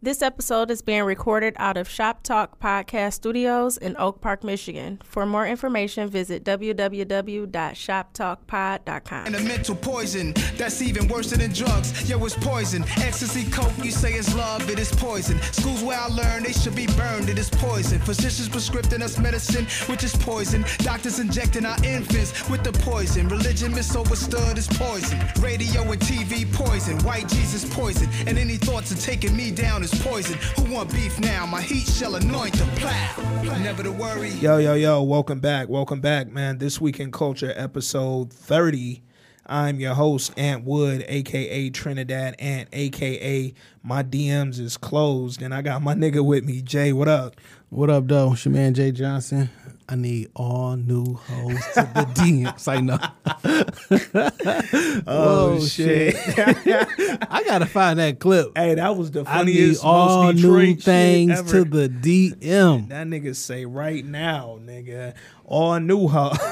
This episode is being recorded out of Shop Talk Podcast Studios in Oak Park, Michigan. For more information, visit www.shoptalkpod.com. And a mental poison that's even worse than drugs. Yo, it's poison. Ecstasy, coke, you say it's love, it is poison. Schools where I learned they should be burned, it is poison. Physicians prescribing us medicine, which is poison. Doctors injecting our infants with the poison. Religion misunderstood is poison. Radio and TV poison. White Jesus poison. And any thoughts of taking me down is poison. Who want beef now? My heat shall anoint the plow. Never to worry. Yo, yo, yo, welcome back. Welcome back, man. This Week in Culture, episode 30. I'm your host, Ant Wood, aka Trinidad Ant, aka my DMs is closed. And I got my nigga with me, Jay. What up? What up, though? It's your man Jay Johnson. I need all new hoes to the DMs. I know. Oh, Whoa, shit. I gotta find that clip. Hey, that was the funniest. I need all new things to the DM. That nigga say right now, nigga. All new hoe.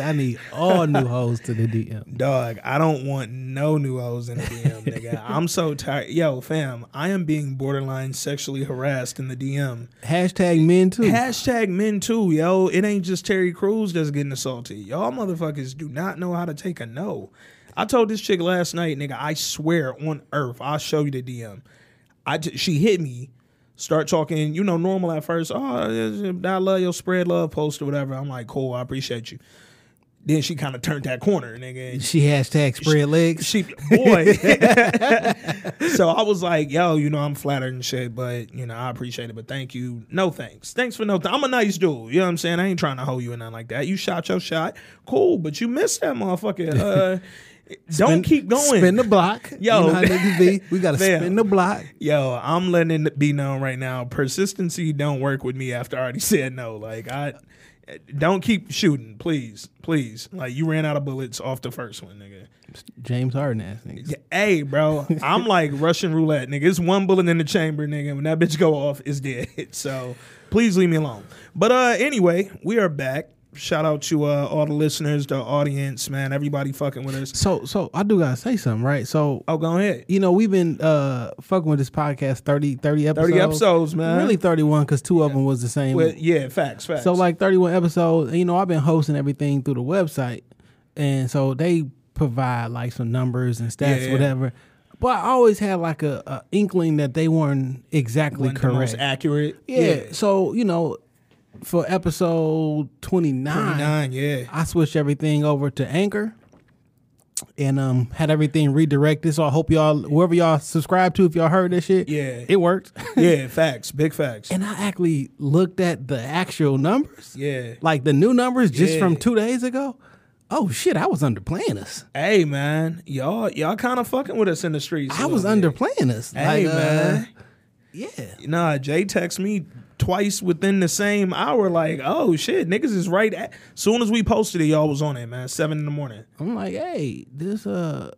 I need all new hoes to the DM. Dog, I don't want no new hoes in the DM, nigga. I'm so tired. Yo, fam, I am being borderline sexually harassed in the DM. Hashtag men too. Hashtag men too, yo. It ain't just Terry Crews that's getting assaulted. Y'all motherfuckers do not know how to take a no. I told this chick last night, nigga, I swear on earth, I'll show you the DM. I j- she hit me, start talking, you know, normal at first. Oh, I love your spread love post or whatever. I'm like, cool, I appreciate you. Then she kind of turned that corner, nigga. she hashtag spread legs. She boy. so I was like, yo, you know, I'm flattered and shit, but you know, I appreciate it, but thank you. No thanks. Thanks for no th- I'm a nice dude. You know what I'm saying? I ain't trying to hold you in nothing like that. You shot your shot. Cool, but you missed that motherfucker. Uh don't keep going. Spin the block. Yo. you know niggas be. We gotta spin the block. Yo, I'm letting it be known right now. Persistency don't work with me after I already said no. Like I don't keep shooting, please. Please. Like you ran out of bullets off the first one, nigga. James Harden ass niggas. Hey, bro, I'm like Russian roulette, nigga. It's one bullet in the chamber, nigga. When that bitch go off, it's dead. So please leave me alone. But uh, anyway, we are back. Shout out to uh, all the listeners, the audience, man. Everybody fucking with us. So so I do gotta say something, right? So Oh, go ahead. you know, we've been uh fucking with this podcast 30, 30 episodes. 30 episodes, man. Really 31 because two of them was the same. Well, yeah, facts, facts. So like 31 episodes, you know, I've been hosting everything through the website. And so they provide like some numbers and stats, Yeah. whatever. But I always had like a, a inkling that they weren't exactly most correct. accurate. yeah. So, you know, for episode 29, 29, yeah. I switched everything over to Anchor and um had everything redirected. So I hope y'all whoever y'all subscribe to, if y'all heard this shit, Yeah. it worked. Yeah, facts, big facts. and I actually looked at the actual numbers. Yeah. Like the new numbers just Yeah. from two days ago. Oh shit, I was underplaying us. Hey, man, y'all, y'all kind of fucking with us in the streets. I was underplaying us. Hey, Like, uh, man. Yeah. Nah, Jay texted me twice within the same hour. Like, oh shit, niggas is right. At, soon as we posted it, y'all was on it, man. Seven in the morning. I'm like, hey, this uh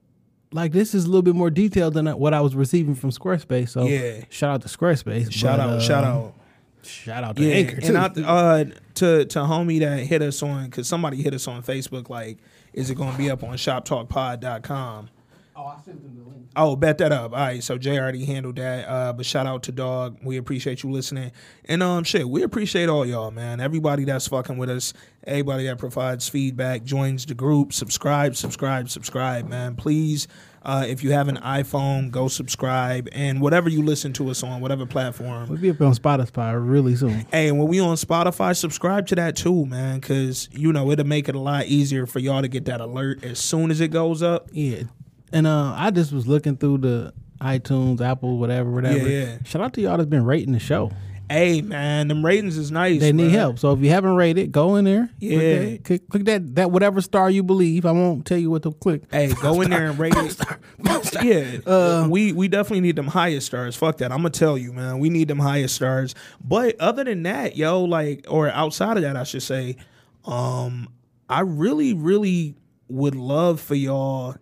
like this is a little bit more detailed than what I was receiving from Squarespace. So Yeah. shout out to Squarespace. Shout but, out, uh, shout out. Shout out to Yeah, Anchor too. and I, uh, to to homie that hit us on because somebody hit us on Facebook. Like, is it going to be up on ShopTalkPod.com? Oh, I sent them the link. Oh, bet that up. All right, so Jay already handled that. Uh, but shout out to Dog. We appreciate you listening. And um, shit, we appreciate all y'all, man. Everybody that's fucking with us, everybody that provides feedback, joins the group, subscribe, subscribe, subscribe, man. Please, uh, if you have an iPhone, go subscribe. And whatever you listen to us on, whatever platform. We'll be up on Spotify really soon. Hey, and when we on Spotify, subscribe to that too, man, because you know it'll make it a lot easier for y'all to get that alert as soon as it goes up. Yeah. And uh I just was looking through the iTunes, Apple, whatever, whatever. Yeah, yeah. Shout out to y'all that's been rating the show. Hey, man, them ratings is nice. They need help. So if you haven't rated, go in there. Click Yeah. that- Click, click that that whatever star you believe. I won't tell you what to click. Hey, go in there and rate it. Yeah, Uh, we we definitely need them highest stars. Fuck that. I'm gonna tell you, man. We need them highest stars. But other than that, yo, like, or outside of that, I should say, um, I really, really would love for y'all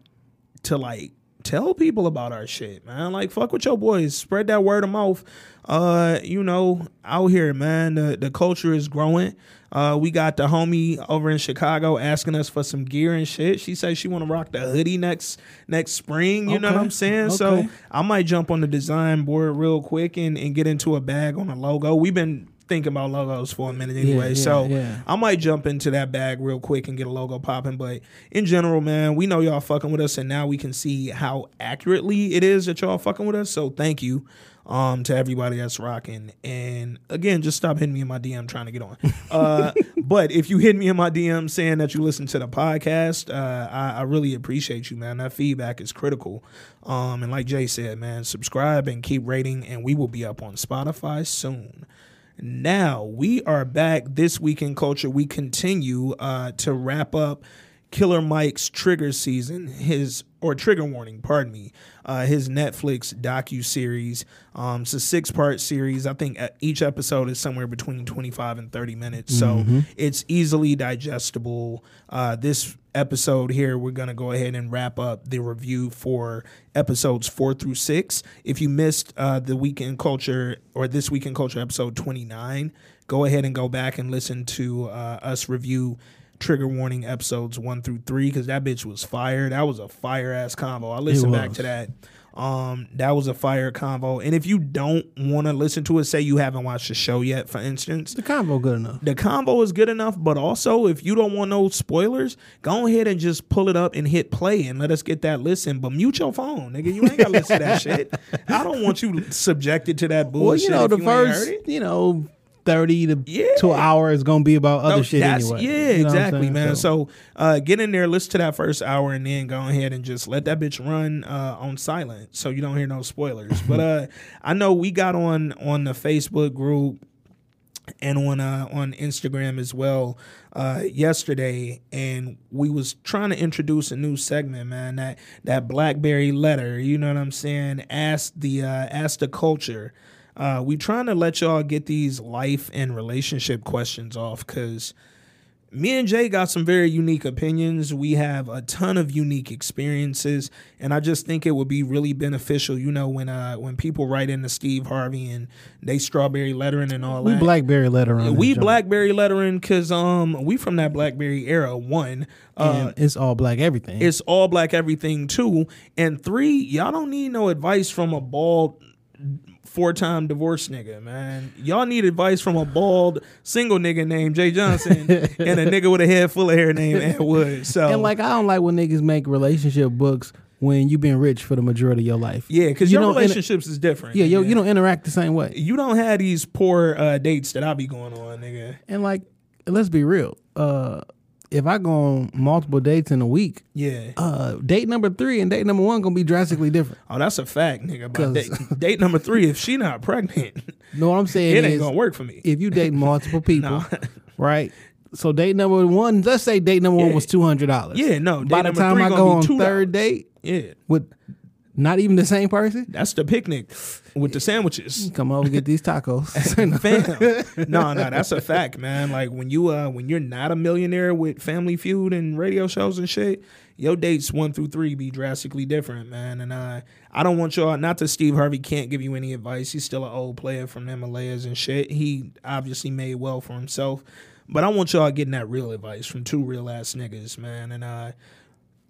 to like tell people about our shit, man. Like fuck with your boys. Spread that word of mouth. Uh, you know, out here, man. The the culture is growing. Uh, we got the homie over in Chicago asking us for some gear and shit. She says she want to rock the hoodie next next spring. You know what I'm saying? So I might jump on the design board real quick and, and get into a bag on a logo. We've been thinking about logos for a minute anyway. yeah, so yeah. I might jump into that bag real quick and get a logo popping. But in general, man, we know y'all fucking with us, and now we can see how accurately it is that y'all fucking with us. So thank you um, to everybody that's rocking. And again, just stop hitting me in my DM trying to get on. Uh, but if you hit me in my DM saying that you listen to the podcast, uh, I, I really appreciate you, man. That feedback is critical. Um, and like Jay said, man, subscribe and keep rating, and we will be up on Spotify soon. Now we are back this week in culture. We continue uh, to wrap up Killer Mike's Trigger season, his or Trigger Warning, pardon me, uh, his Netflix docu series. Um, it's a six part series. I think each episode is somewhere between twenty five and thirty minutes, so it's easily digestible. Uh, this episode here, we're gonna go ahead and wrap up the review for episodes four through six. If you missed uh, the weekend culture or This Week in Culture episode twenty nine, go ahead and go back and listen to uh, us review trigger warning episodes one through three because that bitch was fire. That was a fire ass combo. I listened back to that. Um, that was a fire combo. And if you don't want to listen to it, say you haven't watched the show yet, for instance, The combo good enough. the combo is good enough, but also if you don't want no spoilers, go ahead and just pull it up and hit play and let us get that listen. But mute your phone, nigga. You ain't gotta listen to that shit. I don't want you subjected to that Well, bullshit. you know, the you first, you know, 30 to, Yeah. to an hour is going to be about other No, shit anyway. Yeah, You know exactly, man. So, uh, get in there, listen to that first hour, and then go ahead and just let that bitch run uh, on silent, so you don't hear no spoilers. but uh, I know we got on on the Facebook group and on uh, on Instagram as well uh, yesterday, and we was trying to introduce a new segment, man. That that BlackBerry letter, you know what I'm saying? Ask the uh, ask the culture. Uh, we trying to let y'all get these life and relationship questions off because me and Jay got some very unique opinions. We have a ton of unique experiences, and I just think it would be really beneficial, you know, when uh when people write into Steve Harvey and they strawberry lettering and all that. We that. Blackberry lettering. we blackberry lettering because um we from that blackberry era. One, uh, And it's all black everything. it's all black everything too, and three, y'all don't need no advice from a bald four time divorced nigga, man. Y'all need advice from a bald single nigga named Jay Johnson and a nigga with a head full of hair named Ed Wood. So and like, I don't like when niggas make relationship books when you've been rich for the majority of your life. yeah, because you your don't inter- relationships is different. Yeah, yo, you don't interact the same way. you don't have these poor uh, dates that I be going on, nigga. And like, let's be real. Uh, if I go on multiple dates in a week, Yeah. uh, date number three and date number one gonna be drastically different. Oh, that's a fact, nigga. But 'Cause- date, date number three, if she not pregnant, know what I'm saying? it ain't is, gonna work for me. if you date multiple people, Nah. right? So date number one, let's say date number one was two hundred dollars. Yeah, no, date By the time I go on $2. third date Yeah, with not even the same person, that's the picnic with the sandwiches. come over get these tacos. Fam, no, no, that's a fact, man. Like when you uh when you're not a millionaire with Family Feud and radio shows and shit, your dates one through three be drastically different, man. And uh, I don't want y'all. Not that Steve Harvey can't give you any advice. He's still an old player from the Himalayas and shit. He obviously made well for himself. But I want y'all getting that real advice from two real ass niggas, man. And uh,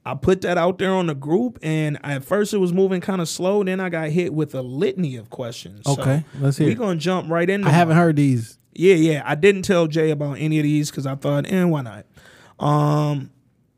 I put that out there on the group, and at first it was moving kind of slow. Then I got hit with a litany of questions. So Okay, let's hear We it. gonna jump right in. I haven't heard these. Yeah, yeah. I didn't tell Jay about any of these because I thought, eh, why not? Um,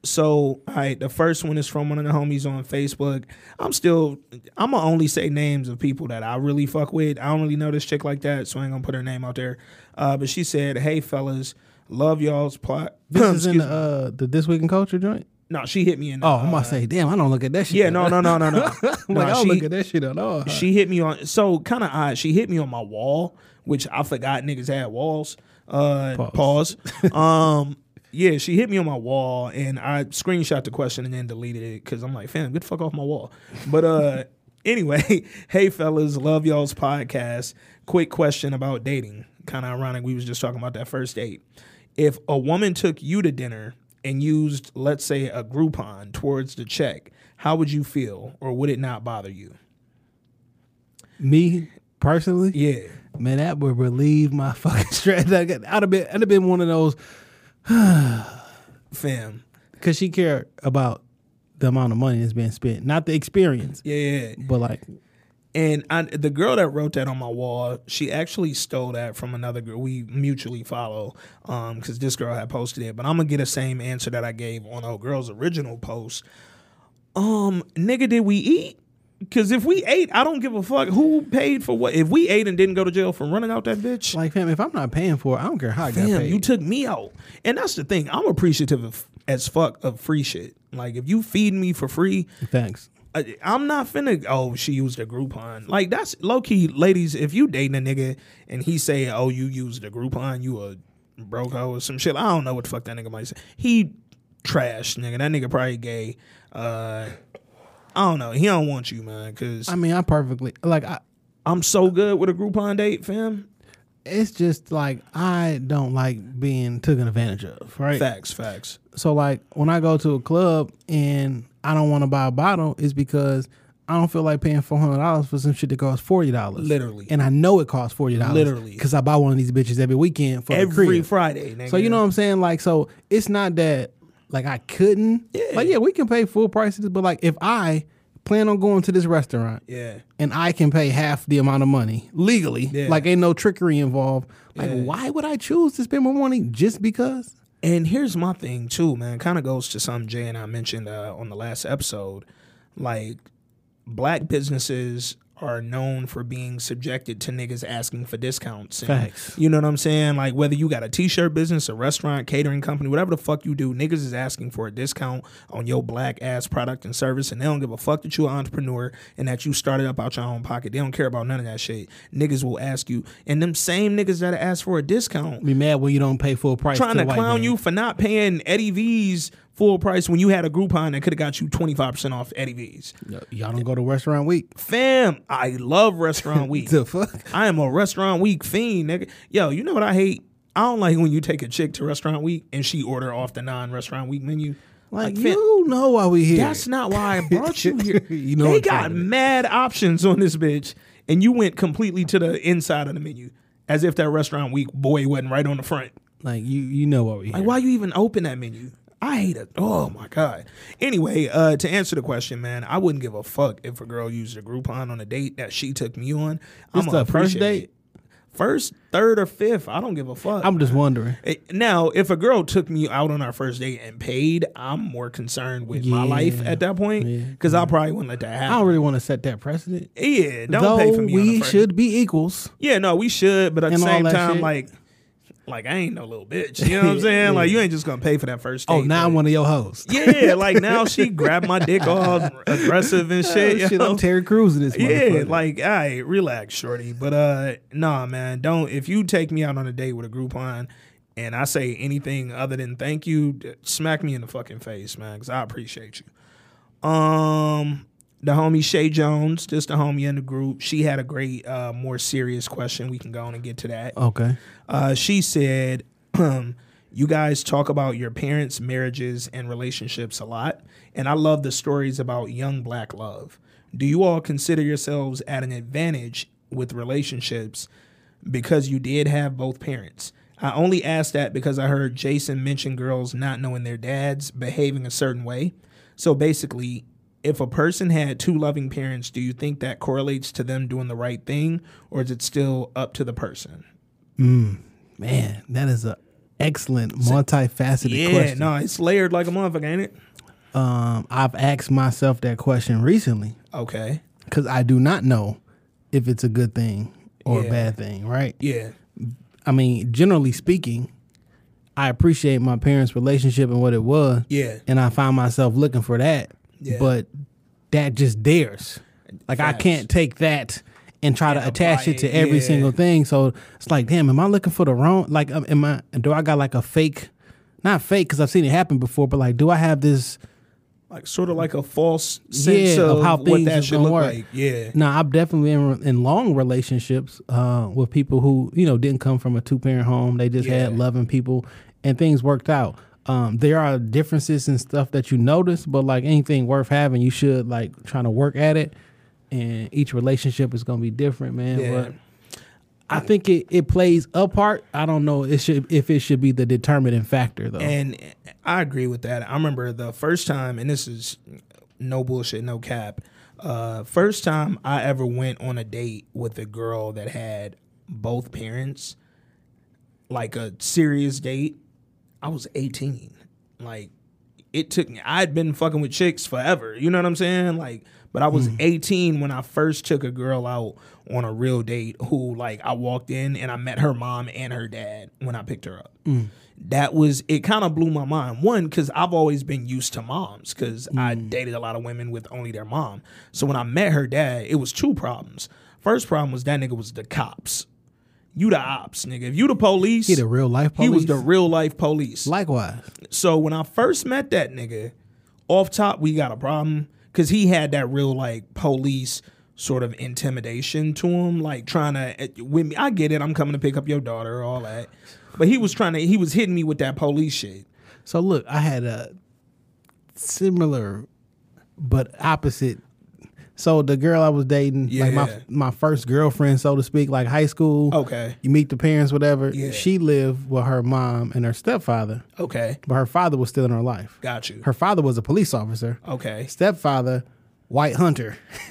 so all right, the first one is from one of the homies on Facebook. I'm still, I'm gonna only say names of people that I really fuck with. I don't really know this chick like that, so I ain't gonna put her name out there. Uh, but she said, "Hey fellas, love y'all's plot." This is in the, uh, the this week in culture joint. No, she hit me in. Oh, I'm uh, about to say, damn, I don't look at that shit. Yeah, no, no, no, no, no. Like, No, I don't she- look at that shit at all. She hit me on so kind of odd. She hit me on my wall, which I forgot niggas had walls. Uh, pause. um, yeah, she hit me on my wall, and I screenshot the question and then deleted it because I'm like, fam, get the fuck off my wall. But uh, anyway, hey fellas, love y'all's podcast. Quick question about dating. Kind of ironic. We was just talking about that first date. If a woman took you to dinner and used, let's say, a Groupon towards the check, how would you feel, or would it not bother you? Me personally, Yeah, man, that would relieve my fucking stress. I'd have been, I'd have been one of those fam. because she cared about the amount of money that's being spent, not the experience, Yeah, yeah. but like, And I, the girl that wrote that on my wall, she actually stole that from another girl we mutually follow. Um, because this girl had posted it, but I'm gonna get the same answer that I gave on old girl's original post. Um, nigga, did we eat? Because if we ate, I don't give a fuck who paid for what. If we ate and didn't go to jail for running out that bitch, like, fam, if I'm not paying for it, I don't care how I got Damn, paid. you took me out. And that's the thing. I'm appreciative of as fuck of free shit. Like if you feed me for free, Thanks. I, I'm not finna. Oh, she used a Groupon. Like that's low key, ladies. If you dating a nigga and he say, "Oh, you used a Groupon," you a broke hoe or some shit. I don't know what the fuck that nigga might say. He trash nigga. That nigga probably gay. Uh, I don't know. He don't want you, man. Cause I mean, I'm perfectly like, I, I'm so good with a Groupon date, fam. it's just like I don't like being taken advantage of, right? Facts, facts. So like when I go to a club and I don't want to buy a bottle, is because I don't feel like paying four hundred dollars for some shit that costs forty dollars. Literally. and I know it costs forty dollars. Literally. because I buy one of these bitches every weekend for Every. Friday, nigga. So you know what I'm saying? Like, so it's not that like I couldn't. Yeah. Like, yeah, we can pay full prices, but like if I plan on going to this restaurant Yeah. and I can pay half the amount of money legally, Yeah. like ain't no trickery involved. Like, Yeah. why would I choose to spend more money just because? And here's my thing too, man. Kind of goes to something Jay and I mentioned uh, on the last episode. Like, black businesses are known for being subjected to niggas asking for discounts. And, Facts. You know what I'm saying? Like whether you got a t-shirt business, a restaurant, catering company, whatever the fuck you do, niggas is asking for a discount on your black ass product and service, and they don't give a fuck that you're an entrepreneur and that you started up out your own pocket. They don't care about none of that shit. Niggas will ask you, and them same niggas that ask for a discount Be mad when you don't pay full price. trying to to clown man. you for not paying Eddie V's full price when you had a Groupon that could have got you 25% off Eddie V's. Yo, Y'all don't go to restaurant week. Fam, I love restaurant week. The fuck? I am a restaurant week fiend, nigga. Yo, you know what I hate? I don't like when you take a chick to restaurant week and she order off the non-restaurant week menu. Like, fam, you know why we here? that's not why I brought you here. You know they got mad options on this bitch, and you went completely to the inside of the menu, as if that restaurant week boy wasn't right on the front. like you. You know why we here? Like, why you even open that menu? I hate it. Oh my god. Anyway, uh, to answer the question, man, I wouldn't give a fuck if a girl used a Groupon on a date that she took me on. This I'ma the first date? it. First, third, or fifth, I don't give a fuck. I'm just wondering. Eh, now, if a girl took me out on our first date and paid, I'm more concerned with my life at that point Yeah. because I probably wouldn't let that happen. I don't really want to set that precedent. yeah, don't Though pay for me. we should be equals. Yeah, no, we should, but at the And same time, shit. like, like I ain't no little bitch. You know what I'm saying? Like, you ain't just gonna pay for that first date. Oh, now I'm one of your hosts. Yeah, like now she grabbed my dick all aggressive and shit. you Shit. I'm Terry Crews in this. yeah, like, all right, relax, shorty. But uh, nah, man, don't. If you take me out on a date with a Groupon and I say anything other than thank you, smack me in the fucking face, man, because I appreciate you. Um, the homie Shay Jones, just a homie in the group, she had a great, uh, more serious question. We can go on and get to that. okay. Uh, she said, um, "You guys talk about your parents' marriages and relationships a lot, and I love the stories about young black love. Do you all consider yourselves at an advantage with relationships because you did have both parents?" I only asked that because I heard Jason mention girls not knowing their dads behaving a certain way. So basically, if a person had two loving parents, do you think that correlates to them doing the right thing, or is it still up to the person? Man, that is a excellent, multifaceted Yeah, question. no, it's layered like a motherfucker, ain't it? Um, I've asked myself that question recently Okay. because I do not know if it's a good thing or Yeah. a bad thing. Right? Yeah. I mean, generally speaking, I appreciate my parents' relationship and what it was. Yeah. and I find myself looking for that. Yeah. But that just theirs. Like I can't take that and try And to attach it to every yeah. single thing. So it's like, damn, am I looking for the wrong? Like, um, am I? Do I got like a fake? Not fake because I've seen it happen before, but like, do I have this? Like sort of like a false sense Yeah, of, of how what things that should look work. like. Yeah. Now I've definitely been in long relationships uh, with people who you know didn't come from a two parent home. They just Yeah. had loving people, and things worked out. Um, there are differences and stuff that you notice, but like anything worth having, you should like trying to work at it. And each relationship is gonna be different, man. Yeah. But I think it, it plays a part. I don't know it should if it should be the determining factor though. And I agree with that. I remember the first time, and this is no bullshit, no cap. Uh, first time I ever went on a date with a girl that had both parents, like a serious date. I was 18. Like it took me. I'd been fucking with chicks forever. You know what I'm saying? Like, but I was mm. 18 when I first took a girl out on a real date. Who like I walked in and I met her mom and her dad when I picked her up. Mm. That was it. Kind of blew my mind. One because I've always been used to moms because I mm. dated a lot of women with only their mom. So when I met her dad, it was two problems. First problem was that nigga was the cops. You the ops, nigga. If you the police, He the real life police. He was the real life police. Likewise, So when I first met that nigga, off top we got a problem because he had that real like police sort of intimidation to him, like trying to eh, with me. I get it. I'm coming to pick up your daughter, all that. But he was trying to. He was hitting me with that police shit. So look, I had a similar but opposite. So the girl I was dating, like my my first girlfriend, so to speak, like high school. Okay. You meet the parents, whatever. Yeah. She lived with her mom and her stepfather, Okay. but her father was still in her life. Got you. Her father was a police officer. Okay. Stepfather, white hunter.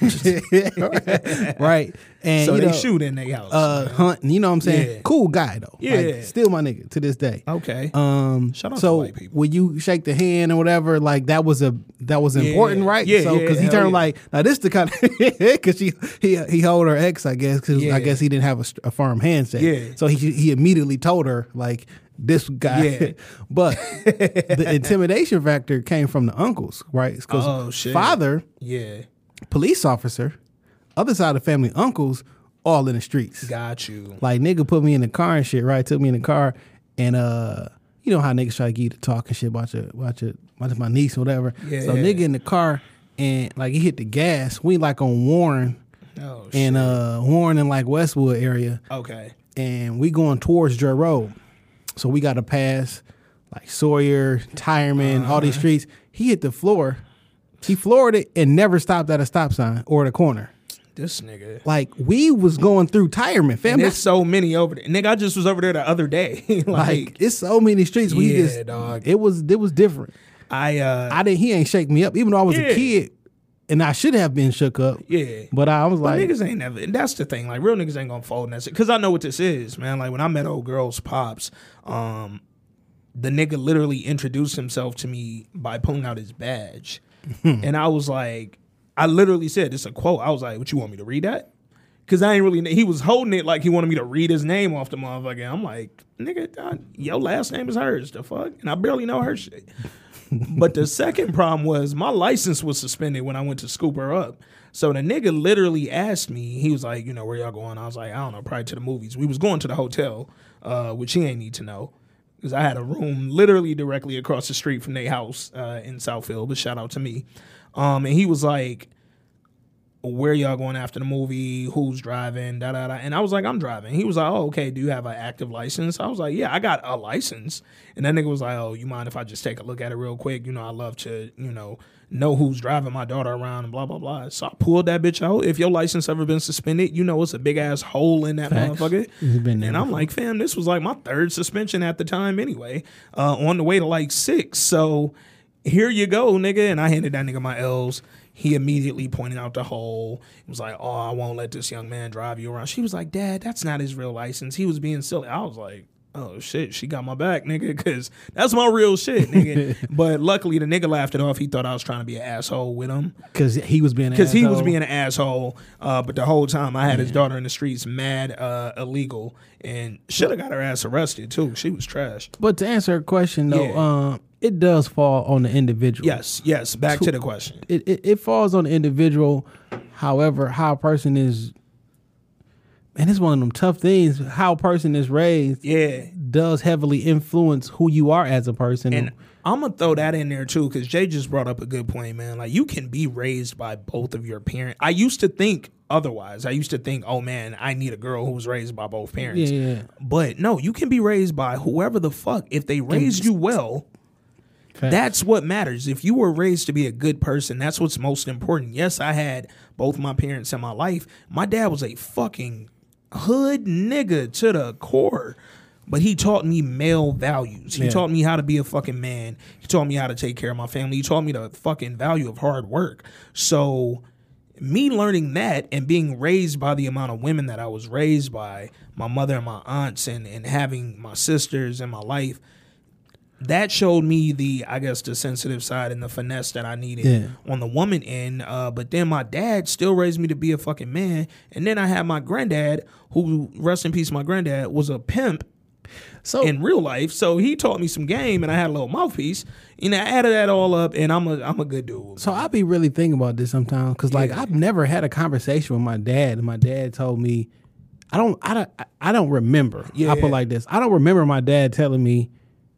right. And So you they know, shoot in their house. uh hunting, you know what I'm saying? Yeah. Cool guy though. Yeah. Like, still my nigga to this day. okay. Um, Shout out to so white people. when you shake the hand or whatever, like that was a that was important, right? Yeah, So yeah, because he turned yeah. like now this the kind because she he he hold her ex, I guess, because Yeah. I guess he didn't have a, a firm handshake. Yeah. So he he immediately told her like this guy, Yeah. but the intimidation factor came from the uncles, right? Because Oh, shit. father yeah. police officer, other side of the family uncles all in the streets. Got you. Like nigga put me in the car and shit, right? Took me in the car and uh you know how niggas try to get you to talk and shit about your about your about my niece or whatever. Yeah. So nigga in the car and like he hit the gas. We like on Warren Oh shit. and uh Warren and like Westwood area okay. and we going towards Dre Road. So we got a pass like Sawyer, Tireman, all Uh-huh. these streets. He hit the floor. He floored it and never stopped at a stop sign or the corner. This nigga. Like we was going through Tireman, fam. And there's so many over there. Nigga, I just was over there the other day. like, like it's so many streets. We Yeah, just dog. It was it was different. I uh I didn't. He ain't shake me up, even though I was Yeah. a kid, and I should have been shook up. yeah. But I was But like, niggas ain't never. And that's the thing. Like real niggas ain't gonna fold in that shit. Cause I know what this is, man. Like when I met old girl's pops, um, the nigga literally introduced himself to me by pulling out his badge, and I was like, I literally said, "It's a quote." I was like, "What you want me to read that?" Cause I ain't really. He was holding it like he wanted me to read his name off the motherfucker. I'm like, nigga, I, your last name is hers. The fuck, and I barely know her shit. But the second problem was my license was suspended when I went to scoop her up. So the nigga literally asked me, he was like, you know, where y'all going? I was like, I don't know, probably to the movies. We was going to the hotel, uh, which he ain't need to know. Because I had a room literally directly across the street from their house uh, in Southfield, but shout out to me. Um, and he was like, where y'all going after the movie? Who's driving? Da da da. And I was like, I'm driving. He was like, Oh, okay. Do you have an active license? I was like, Yeah, I got a license. And that nigga was like, Oh, you mind if I just take a look at it real quick? You know, I love to, you know, know who's driving my daughter around and blah blah blah. So I pulled that bitch out. If your license ever been suspended, you know it's a big ass hole in that Facts. motherfucker. And I'm like, fam, this was like my third suspension at the time anyway. Uh, on the way to like six. So here you go, nigga. And I handed that nigga my L's. He immediately pointed out the hole. He was like, "Oh, I won't let this young man drive you around." She was like, "Dad, that's not his real license. He was being silly." I was like, "Oh shit, she got my back, nigga, because that's my real shit, nigga." but luckily, the nigga laughed it off. He thought I was trying to be an asshole with him because he was being because he was being an asshole. Uh, but the whole time, I had his daughter in the streets, mad uh, illegal, and should have got her ass arrested too. She was trash. But to answer her question though, Yeah. um, it does fall on the individual. Yes, yes. Back to the question. it, it, it falls on the individual. However, how a person is, and it's one of them tough things. How a person is raised Yeah, does heavily influence who you are as a person. And I'm gonna throw that in there too, because Jay just brought up a good point, man. Like you can be raised by both of your parents. I used to think otherwise. I used to think, oh man, I need a girl who was raised by both parents. Yeah, yeah. But no, you can be raised by whoever the fuck. If they raised you well, That's what matters. If you were raised to be a good person, that's what's most important. Yes, I had both my parents in my life. My dad was a fucking hood nigga to the core. But he taught me male values. He Yeah. taught me how to be a fucking man. He taught me how to take care of my family. He taught me the fucking value of hard work. So me learning that and being raised by the amount of women that I was raised by, my mother and my aunts, and, and having my sisters in my life, that showed me the, I guess, the sensitive side and the finesse that I needed Yeah. on the woman end. Uh, but then my dad still raised me to be a fucking man. And then I had my granddad, who, rest in peace, my granddad, was a pimp So in real life. So he taught me some game and I had a little mouthpiece. You know, I added that all up and I'm a I'm a good dude. So I be really thinking about this sometimes because like Yeah. I've never had a conversation with my dad, and my dad told me, I don't, I don't, I don't remember. Yeah. I put like this: I don't remember my dad telling me,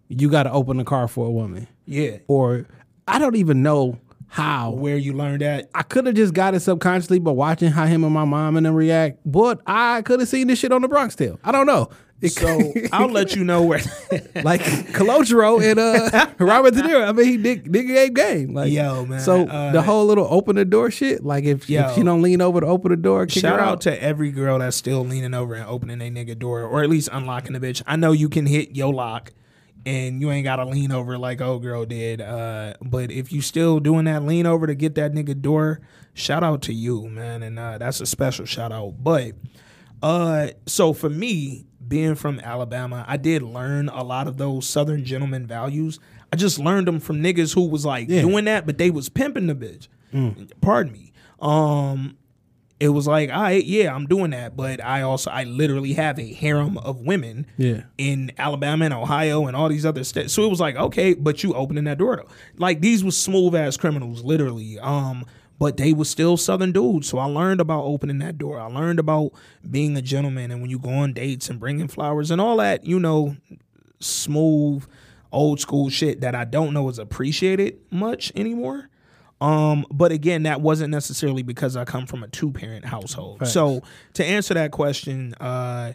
you got to open the car for a woman, Yeah. or I don't even know how. Where you learned that. I could have just got it subconsciously by watching how him and my mom and them react, but I could have seen this shit on the Bronx Tale. I don't know. It So I'll let you know where like Calogero and uh Robert De Niro. I mean, he dig nigga gave game. Like Yo, man, So uh, the whole little open the door shit. Like if, Yo. if she don't lean over to open the door, Shout her out to every girl that's still leaning over and opening a nigga door, or at least unlocking the bitch. I know you can hit your lock, and you ain't gotta lean over like old girl did. Uh, but if you still doing that lean over to get that nigga door, shout out to you, man, and uh, that's a special shout out. But uh, so for me, being from Alabama, I did learn a lot of those Southern gentleman values. I just learned them from niggas who was like Yeah. doing that, but they was pimping the bitch. Pardon me. Um, it was like, all right, yeah, I'm doing that, but I also I literally have a harem of women Yeah. in Alabama and Ohio and all these other states. So it was like, okay, but you opening that door though. Like these was smooth ass criminals, literally. Um, but they was still southern dudes. So I learned about opening that door. I learned about being a gentleman and when you go on dates and bringing flowers and all that, you know, smooth old school shit that I don't know is appreciated much anymore. Um, but again, that wasn't necessarily because I come from a two parent household. So to answer that question, uh,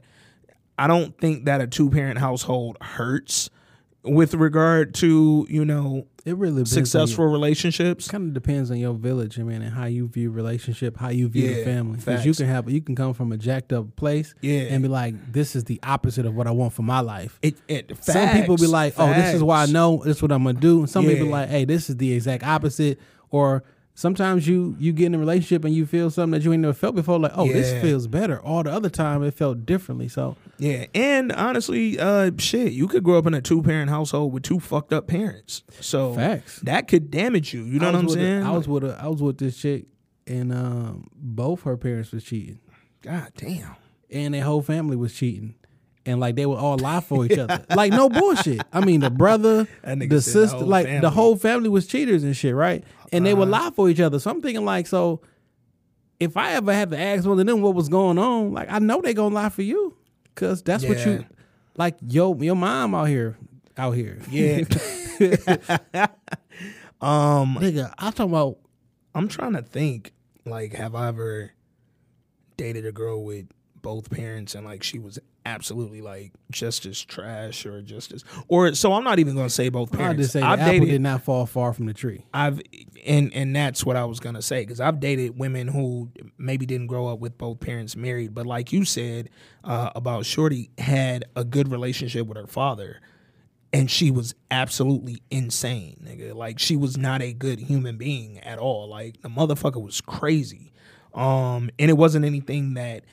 I don't think that a two parent household hurts with regard to, you know, It really successful relationships. Kind of depends on your village, I mean, and how you view relationship, how you view the family. Because you can have, you can come from a jacked up place, Yeah. and be like, this is the opposite of what I want for my life. It, it Some people be like, "Oh, this is why I know. This is what I'm gonna do." And some people Yeah. like, "Hey, this is the exact opposite." Or sometimes you you get in a relationship and you feel something that you ain't never felt before. Like, "Oh, this feels better." All the other time it felt differently. So Yeah, and honestly, uh, shit, you could grow up in a two parent household with two fucked up parents. So Facts. that could damage you. You know what I'm saying? I was with a, I was with this chick, and um, both her parents was cheating, God damn. and their whole family was cheating. And like they would all lie for each other, like no bullshit. I mean, the brother, the said the sister, like the family. Uh-huh. whole family was cheaters and shit, right? And they would lie for each other. So I'm thinking like, so if I ever had to ask one of them what was going on, like I know they gonna lie for you, cause that's what you, like yo your mom out here, out here, Yeah. um, nigga. I'm talking about I'm trying to think. Like, have I ever dated a girl with both parents and like she was absolutely like just as trash or just as or so I'm not even gonna say both I parents. just say I've apple dated did not fall far from the tree. I've and and that's what I was gonna say because I've dated women who maybe didn't grow up with both parents married, but like you said uh, about Shorty had a good relationship with her father, and she was absolutely insane, nigga. Like she was not a good human being at all. Like the motherfucker was crazy, um, and it wasn't anything that.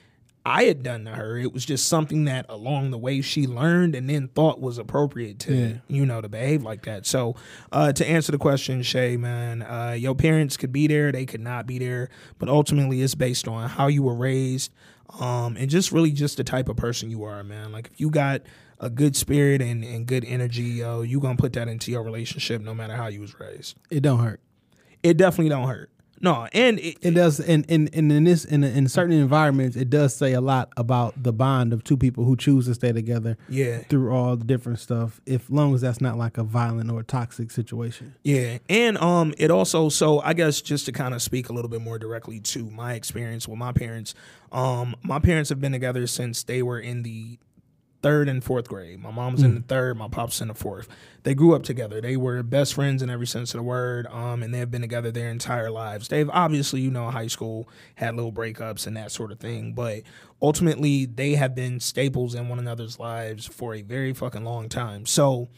I had done to her. It was just something that along the way she learned and then thought was appropriate to, Yeah. you know, to behave like that. So, uh, to answer the question, Shay, man, uh, your parents could be there, they could not be there, but ultimately it's based on how you were raised, um, and just really just the type of person you are, man. Like if you got a good spirit and, and good energy, yo, you gonna put that into your relationship no matter how you was raised. It don't hurt. It definitely don't hurt. No, and it, It does, and in, in, in this in in certain environments, it does say a lot about the bond of two people who choose to stay together yeah, through all the different stuff. If long as that's not like a violent or toxic situation. Yeah, and um, it also so I guess just to kind of speak a little bit more directly to my experience with my parents. Um, my parents have been together since they were in the third and fourth grade. My mom was in the third, my pops in the fourth. They grew up together. They were best friends in every sense of the word. Um, and they have been together their entire lives. They've obviously, you know, high school had little breakups and that sort of thing, but ultimately they have been staples in one another's lives for a very fucking long time. So,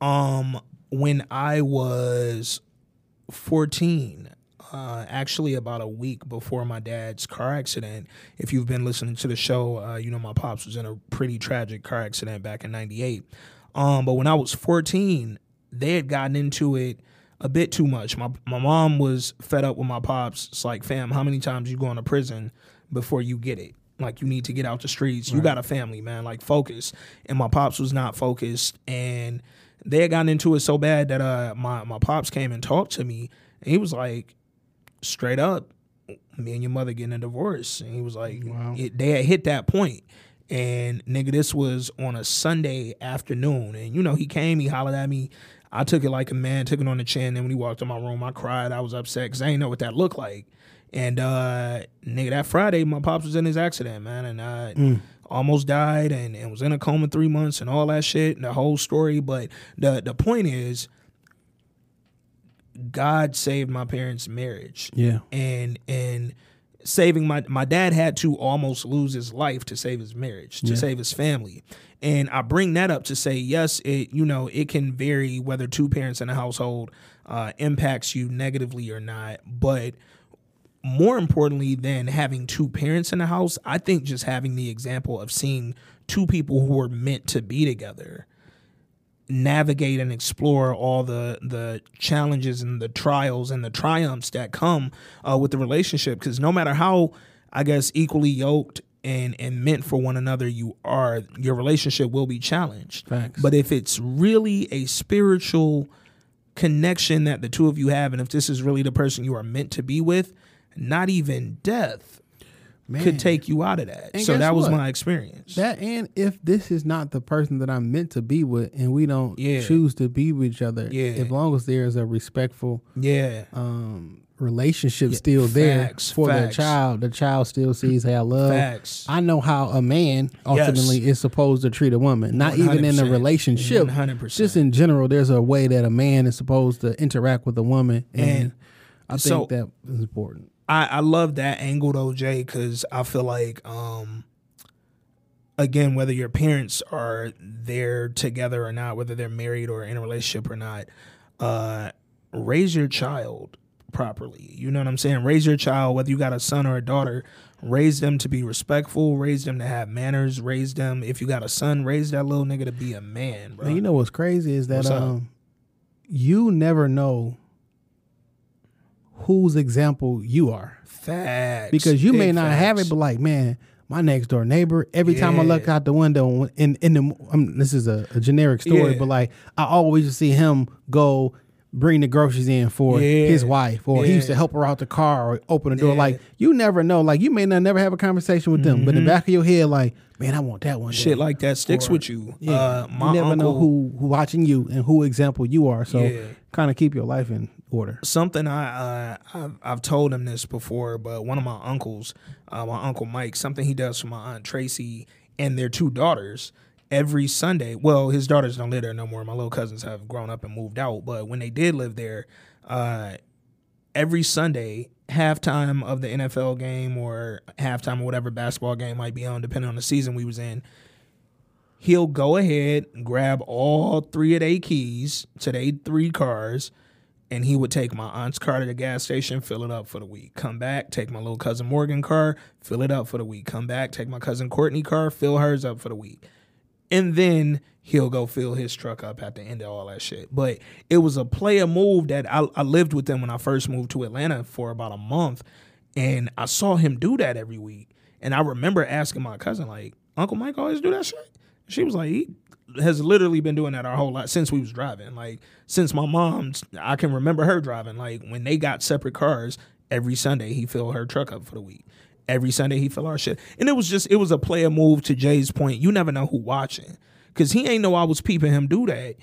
um, when I was 14, uh, actually about a week before my dad's car accident. If you've been listening to the show, uh, you know my pops was in a pretty tragic car accident back in '98. Um, but when I was 14, they had gotten into it a bit too much. My my mom was fed up with my pops. It's like, fam, how many times you going to prison before you get it? Like you need to get out the streets. You got a family, man. Like focus. And my pops was not focused, and they had gotten into it so bad that uh my my pops came and talked to me, and he was like, straight up, me and your mother getting a divorce. And he was like, it, they had hit that point. And nigga, this was on a Sunday afternoon. And you know, he came, he hollered at me. I took it like a man, took it on the chin. Then when he walked in my room, I cried. I was upset because I didn't know what that looked like. And uh nigga, that Friday, my pops was in his accident, man, and uh almost died and, and was in a coma three months and all that shit and the whole story. But the the point is, God saved my parents' marriage. Yeah. And and saving my my dad had to almost lose his life to save his marriage, to save his family. And I bring that up to say, yes, it you know, it can vary whether two parents in a household uh, impacts you negatively or not. But more importantly than having two parents in the house, I think just having the example of seeing two people who were meant to be together navigate and explore all the the challenges and the trials and the triumphs that come uh, with the relationship because no matter how i guess equally yoked and and meant for one another you are your relationship will be challenged Facts. but if it's really a spiritual connection that the two of you have and if this is really the person you are meant to be with not even death could take you out of that And so that was what? my experience That and if this is not the person that I'm meant to be with, and we don't Yeah. choose to be with each other, Yeah. as long as there is a respectful yeah um, relationship still there facts, for the child, the child still sees, how I love." Facts. I know how a man ultimately is supposed to treat a woman, not even in a relationship. 100%. Just in general, there's a way that a man is supposed to interact with a woman, and, And I think so- that is important. I, I love that angle though, Jay, because I feel like um again, whether your parents are there together or not, whether they're married or in a relationship or not, uh raise your child properly. You know what I'm saying? Raise your child, whether you got a son or a daughter, raise them to be respectful, raise them to have manners, raise them if you got a son, raise that little nigga to be a man, bro. Man, you know what's crazy is that um, you never know whose example you are Facts. because you may not have it, but like, man, my next door neighbor. Every time I look out the window, in in the um, this is a, a generic story, Yeah. but like I always see him go bring the groceries in for Yeah. his wife, or he used to help her out the car or open the door. Yeah. Like you never know. Like you may not never have a conversation with them, but in the back of your head, like, man, I want that one. day." Mm-hmm. shit like that sticks Or- with you. Yeah, Uh, you never uncle, know who who watching you and who example you are. So Yeah. kind of keep your life in order. something I uh, I've, I've told him this before, but one of my uncles, uh, my uncle Mike, something he does for my aunt Tracy and their two daughters every Sunday. Well, his daughters don't live there no more. My little cousins have grown up and moved out, but when they did live there, uh, every Sunday halftime of the NFL game or halftime of whatever basketball game might be on, depending on the season we was in he'll go ahead and grab all three of their keys to their three cars and he would take my aunt's car to the gas station fill it up for the week come back take my little cousin morgan car fill it up for the week come back take my cousin courtney car fill hers up for the week and then he'll go fill his truck up at the end of all that shit. But it was a player move that I, I lived with them when I first moved to Atlanta for about a month, and I saw him do that every week. And I remember asking my cousin, like, Uncle Mike always do that shit? She was like, he has literally been doing that our whole life since we was driving. Like since my mom's, I can remember her driving. Like when they got separate cars, every Sunday he filled her truck up for the week. Every Sunday he filled our shit, and it was just it was a player move. To Jay's point, you never know who watching, cause he ain't know I was peeping him do that.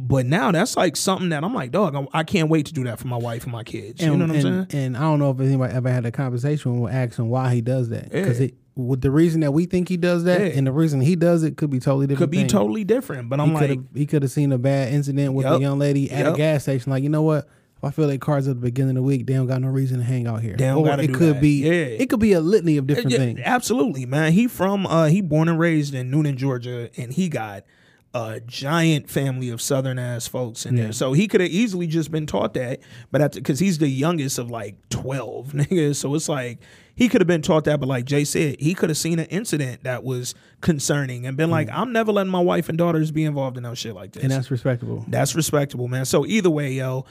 But now that's like something that I'm like, dog, I, can't wait to do that for my wife and my kids. you know what I'm and, saying? And I don't know if anybody ever had a conversation with asking why he does that because Yeah. With the reason that we think he does that Yeah. and the reason he does it could be totally different. Could be things. totally different. But I'm he like, he could have seen a bad incident with a young lady at a gas station. Like, you know what? If I feel like cars at the beginning of the week, they don't got no reason to hang out here. They don't or it could that. be Yeah. it could be a litany of different Yeah, things. Absolutely, man. He from uh he born and raised in Newnan, Georgia, and he got a giant family of southern ass folks in Yeah. there. So he could have easily just been taught that, but because he's the youngest of like twelve niggas, so it's like he could have been taught that. But like Jay said, he could have seen an incident that was concerning and been like, I'm never letting my wife and daughters be involved in no shit like this. And that's respectable. That's respectable, man. So either way, yo,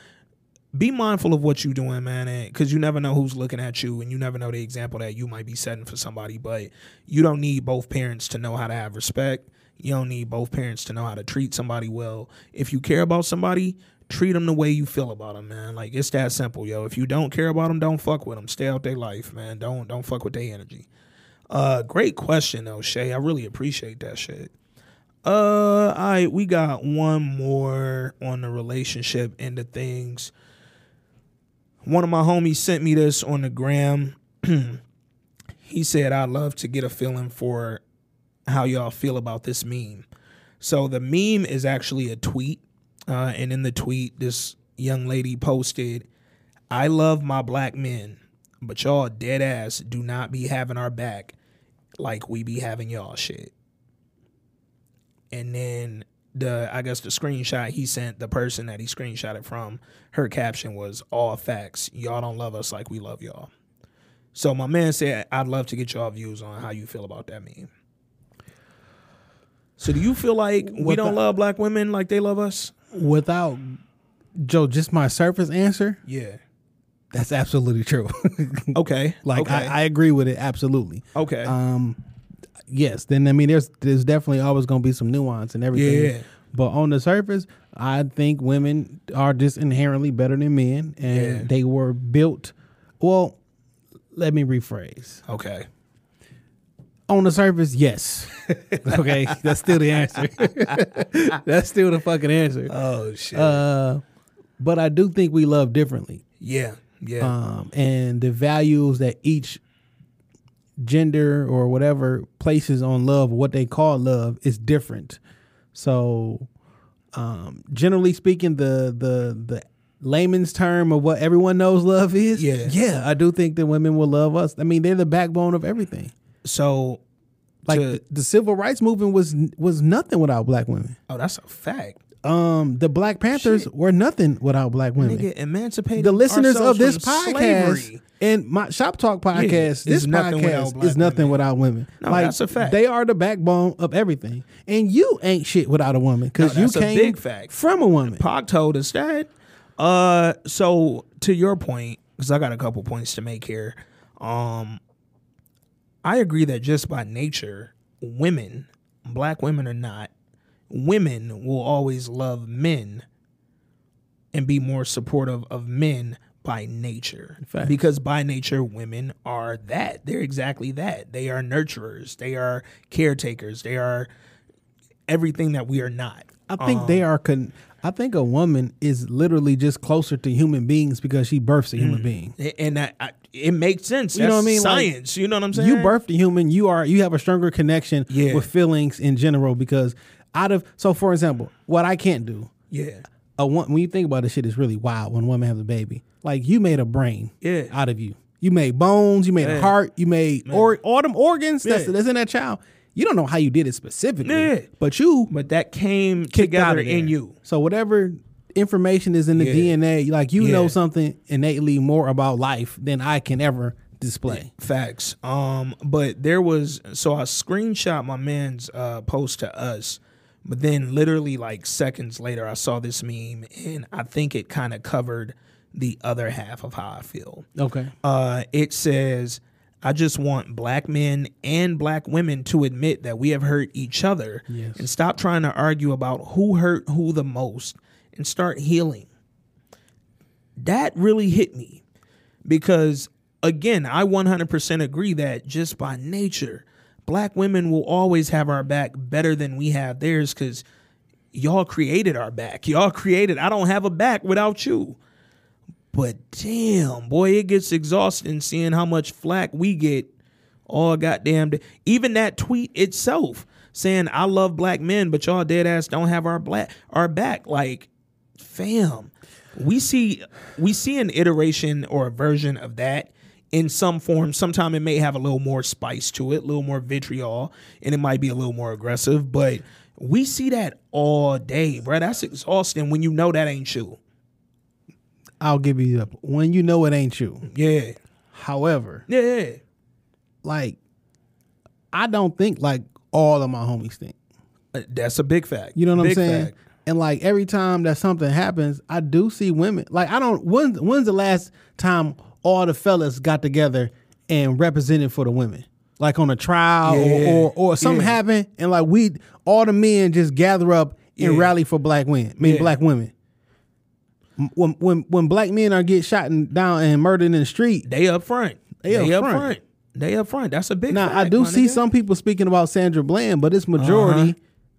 be mindful of what you're doing, man, because you never know who's looking at you, and you never know the example that you might be setting for somebody. But you don't need both parents to know how to have respect. You don't need both parents to know how to treat somebody well. If you care about somebody, treat them the way you feel about them, man. Like it's that simple, yo. If you don't care about them, don't fuck with them. Stay out their life, man. Don't don't fuck with their energy. Uh, great question though, Shay. I really appreciate that shit. Uh, all right, we got one more on the relationship end of things. One of my homies sent me this on the gram. he said, I'd love to get a feeling for how y'all feel about this meme. So the meme is actually a tweet. Uh, and in the tweet, this young lady posted, I love my black men, but y'all dead ass do not be having our back like we be having y'all shit and then the I guess the screenshot he sent the person that he screenshotted from her caption was all facts. Y'all don't love us like we love y'all. So my man said I'd love to get y'all views on how you feel about that meme. So do you feel like we What don't love black women like they love us? Without Joe, just my surface answer, Yeah. that's absolutely true. Okay. like okay. I, I agree with it absolutely. okay. Um, yes. Then I mean, there's there's definitely always going to be some nuance and everything. Yeah. But on the surface, I think women are just inherently better than men, and Yeah. they were built. Well, let me rephrase. okay. On the surface, yes. okay, that's still the answer. that's still the fucking answer. Oh shit. Uh, but I do think we love differently. yeah. Yeah. um, and the values that each gender or whatever places on love, what they call love, is different. So, um, generally speaking, the the the layman's term of what everyone knows love is, Yeah. yeah, I do think that women will love us. I mean, they're the backbone of everything. So Like to- the, civil rights movement was was nothing without black women. oh that's a fact. Um, the Black Panthers were nothing without black women. Nigga emancipated the listeners of this podcast slavery. and my shop talk podcast is this nothing podcast is nothing women. without women No, that's a fact. they are the backbone of everything and you ain't shit without a woman because No, you came big fact. from a woman Pac told us that. Uh, so to your point, because I got a couple points to make here. Um, I agree that just by nature, women, black women or not, women will always love men and be more supportive of men by nature. Because by nature, women are that. They're exactly that. They are nurturers. They are caretakers. They are everything that we are not. I think they Um, are con- i think a woman is literally just closer to human beings because she births a Mm. human being and that I, it makes sense. You know what I mean? Like, Science. you know what I'm saying? you birthed a human you are you have a stronger connection Yeah. with feelings in general because out of so for example what i can't do Yeah. a one, when you think about this shit, it's really wild when a woman has a baby. Like you made a brain Yeah. out of you. You made bones, you made Yeah. a heart, you made or all them organs that's, Yeah. that's in that child. You don't know how you did it specifically, Yeah. but you But that came together in you. So whatever information is in the Yeah. DNA, like you Yeah. know something innately more about life than I can ever display. Facts. Um, but there was so I screenshot my man's uh post to us, but then literally like seconds later I saw this meme and I think it kind of covered the other half of how I feel. Okay. Uh, it says, I just want black men and black women to admit that we have hurt each other Yes. and stop trying to argue about who hurt who the most and start healing. That really hit me because, again, I 100% agree that just by nature, black women will always have our back better than we have theirs because y'all created our back. Y'all created, I don't have a back without you. But damn, boy, it gets exhausting seeing how much flack we get all goddamn day. Even that tweet itself saying I love black men, but y'all dead ass don't have our black our back. Like, fam, we see we see an iteration or a version of that in some form. Sometime it may have a little more spice to it, a little more vitriol, and it might be a little more aggressive. But we see that all day, bro. That's exhausting when you know that ain't you. I'll give you up when you know it ain't you. Yeah, However, yeah, like I don't think like all of my homies think. Uh, that's a big fact. You know what Big I'm saying? fact. And like every time that something happens, I do see women. Like I don't. When when's the last time all the fellas got together and represented for the women? Like on a trial or, Yeah. or or something Yeah. happened and like we all the men just gather up and Yeah. rally for black women. I mean black women. When when when black men are get shot and down and murdered in the street, They up front. They up up front. front. They up front. That's a big. Now fact, I do see nigga. some people speaking about Sandra Bland, but it's majority Uh-huh.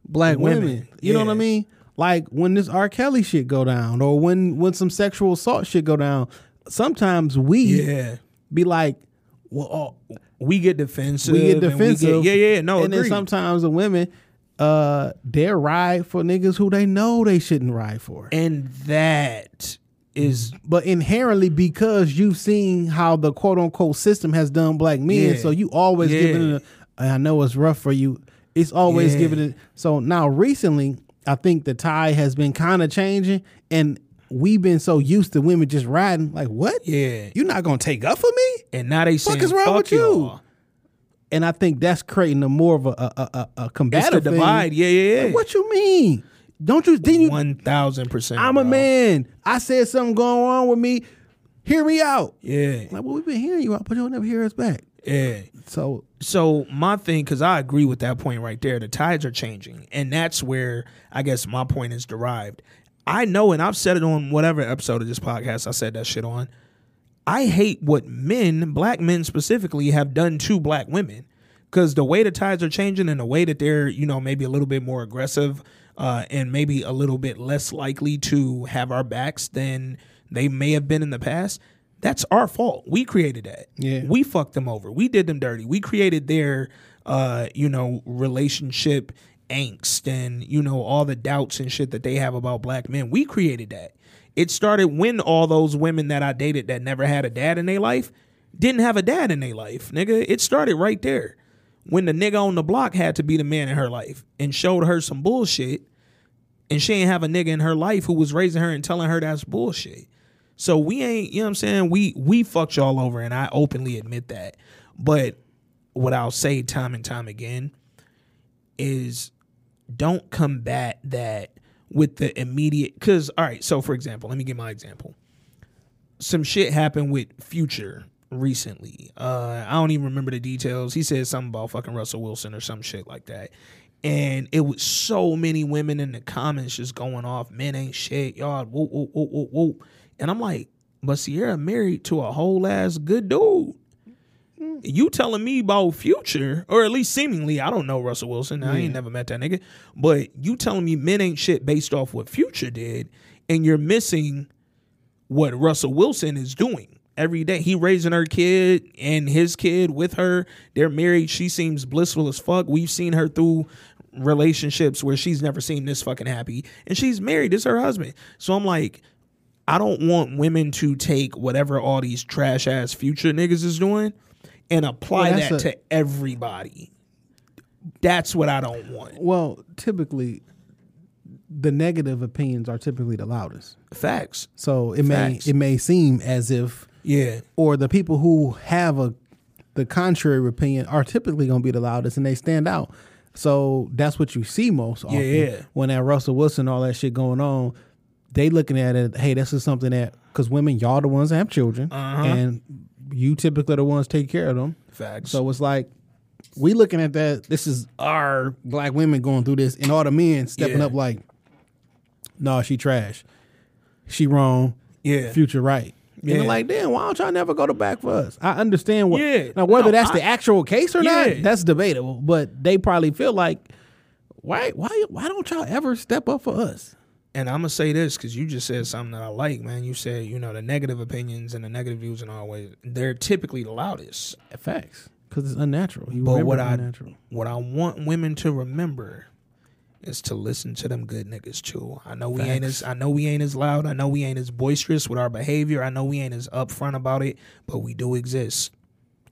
black women. Women, You know what I mean? Like when this R. Kelly shit go down, or when when some sexual assault shit go down. Sometimes we Yeah, be like, well, oh, we get defensive. we get and we defensive. yeah, yeah. No, and then sometimes the women, uh, they ride for niggas who they know they shouldn't ride for. and that is but inherently because you've seen how the quote unquote system has done black men, Yeah. so you always Yeah. giving it. A, I know it's rough for you. It's always Yeah. giving it. So now recently, I think the tide has been kind of changing, and we've been so used to women just riding. Like what? yeah. You're not gonna take up for me? And now they saying, is wrong "Fuck with you?" y'all." And I think that's creating a more of a a, a, a combative divide. Yeah, yeah, yeah. Like, what you mean? Don't you? Didn't you? One thousand percent. I'm a bro. man. I said something going wrong with me. Hear me out. Yeah, Like, well, we've been hearing you out, but you'll never hear us back. yeah. So So my thing, because I agree with that point right there, the tides are changing, and that's where I guess my point is derived. I know, and I've said it on whatever episode of this podcast I said that shit on. I hate what men, black men specifically, have done to black women, because the way the tides are changing and the way that they're, you know, maybe a little bit more aggressive, uh, and maybe a little bit less likely to have our backs than they may have been in the past. That's our fault. We created that. Yeah. We fucked them over. We did them dirty. We created their uh, you know, relationship angst and, you know, all the doubts and shit that they have about black men. We created that. It started when all those women that I dated that never had a dad in their life didn't have a dad in their life, nigga. It started right there. When the nigga on the block had to be the man in her life and showed her some bullshit and she ain't have a nigga in her life who was raising her and telling her that's bullshit. So we ain't, you know what I'm saying? We we fucked y'all over and I openly admit that. But what I'll say time and time again is don't combat that with the immediate cuz all right, so for example, let me give my example. Some shit happened with Future recently. Uh I don't even remember the details. He said something about fucking Russell Wilson or some shit like that. And it was so many women in the comments just going off, men ain't shit, y'all, whoa, whoa, whoa, whoa, whoa. And I'm like, but Ciara married to a whole ass good dude. You telling me about future, or at least seemingly, I don't know Russell Wilson. I ain't never met that nigga. But you telling me men ain't shit based off what future did, and you're missing what Russell Wilson is doing every day. He raising her kid and his kid with her. They're married. She seems blissful as fuck. We've seen her through relationships where she's never seen this fucking happy. And she's married. This her husband. So I'm like, I don't want women to take whatever all these trash ass future niggas is doing and apply Well, that a- to everybody. That's what I don't want. Well, typically, the negative opinions are typically the loudest. Facts. So it Facts. may it may seem as if, Yeah. or the people who have a the contrary opinion are typically going to be the loudest, and they stand out. So that's what you see most often. yeah. When that Russell Wilson all that shit going on, they looking at it. Hey, this is something that because women, y'all the ones that have children, Uh-huh. and you typically the ones take care of them. Facts. So it's like we looking at that. This is our black women going through this, and all the men stepping Yeah. up like, "No, she trash. She wrong. Yeah. Future right." And they're like, damn, why don't y'all never go to back for us? I understand what. Yeah. Now, whether No, that's I- the actual case or Yeah. not, that's debatable. But they probably feel like, why, why, why don't y'all ever step up for us? And I'm gonna say this because you just said something that I like, man. You said you know the negative opinions and the negative views and all ways they're typically the loudest. Facts. because it's unnatural. You But what I unnatural. what I want women to remember is to listen to them good niggas too. I know we ain't as I know we ain't as loud. I know we ain't as boisterous with our behavior. I know we ain't as upfront about it, but we do exist.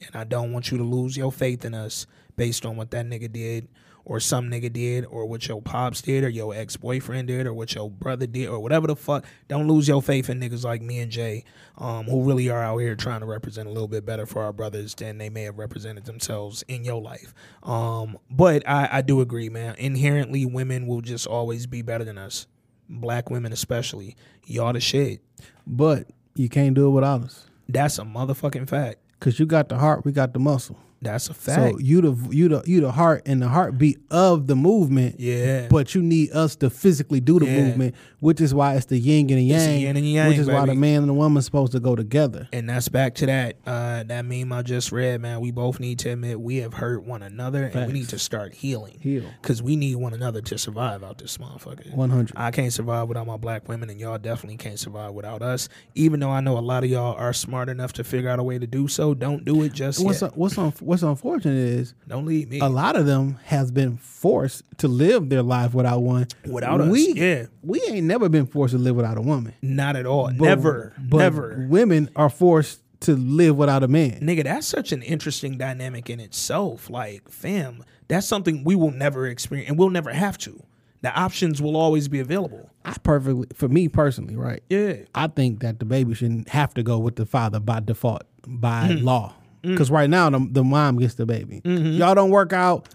And I don't want you to lose your faith in us based on what that nigga did or some nigga did or what your pops did or your ex-boyfriend did or what your brother did or whatever the fuck. Don't lose your faith in niggas like me and Jay um, who really are out here trying to represent a little bit better for our brothers than they may have represented themselves in your life. Um, but I, I do agree, man. Inherently, women will just always be better than us. Black women especially. Y'all the shit. But you can't do it without us. That's a motherfucking fact. Cause you got the heart, we got the muscle. That's a fact. So you the you the you the heart and the heartbeat of the movement. Yeah. But you need us to physically do the Yeah. movement, which is why it's the yin and the yang. yin and yang, which is why the man and the woman supposed to go together. And that's back to that uh, that meme I just read, man. We both need to admit we have hurt one another, and we need to start healing. Heal. because we need one another to survive out this motherfucker. 100. I can't survive without my black women, and y'all definitely can't survive without us. Even though I know a lot of y'all are smart enough to figure out a way to do so, don't do it just What's yet. what's un, what's unfortunate is Don't leave me a lot of them has been forced to live their life without one. without us. we, yeah, we ain't never been forced to live without a woman. not at all. But- never, but never. Women are forced to live without a man. Nigga, that's such an interesting dynamic in itself. Like, fam, that's something we will never experience, and we'll never have to. The options will always be available. I perfectly, for me personally, right? Yeah. I think that the baby shouldn't have to go with the father by default, by Mm. law. Because right now the, the mom gets the baby. Mm-hmm. Y'all don't work out.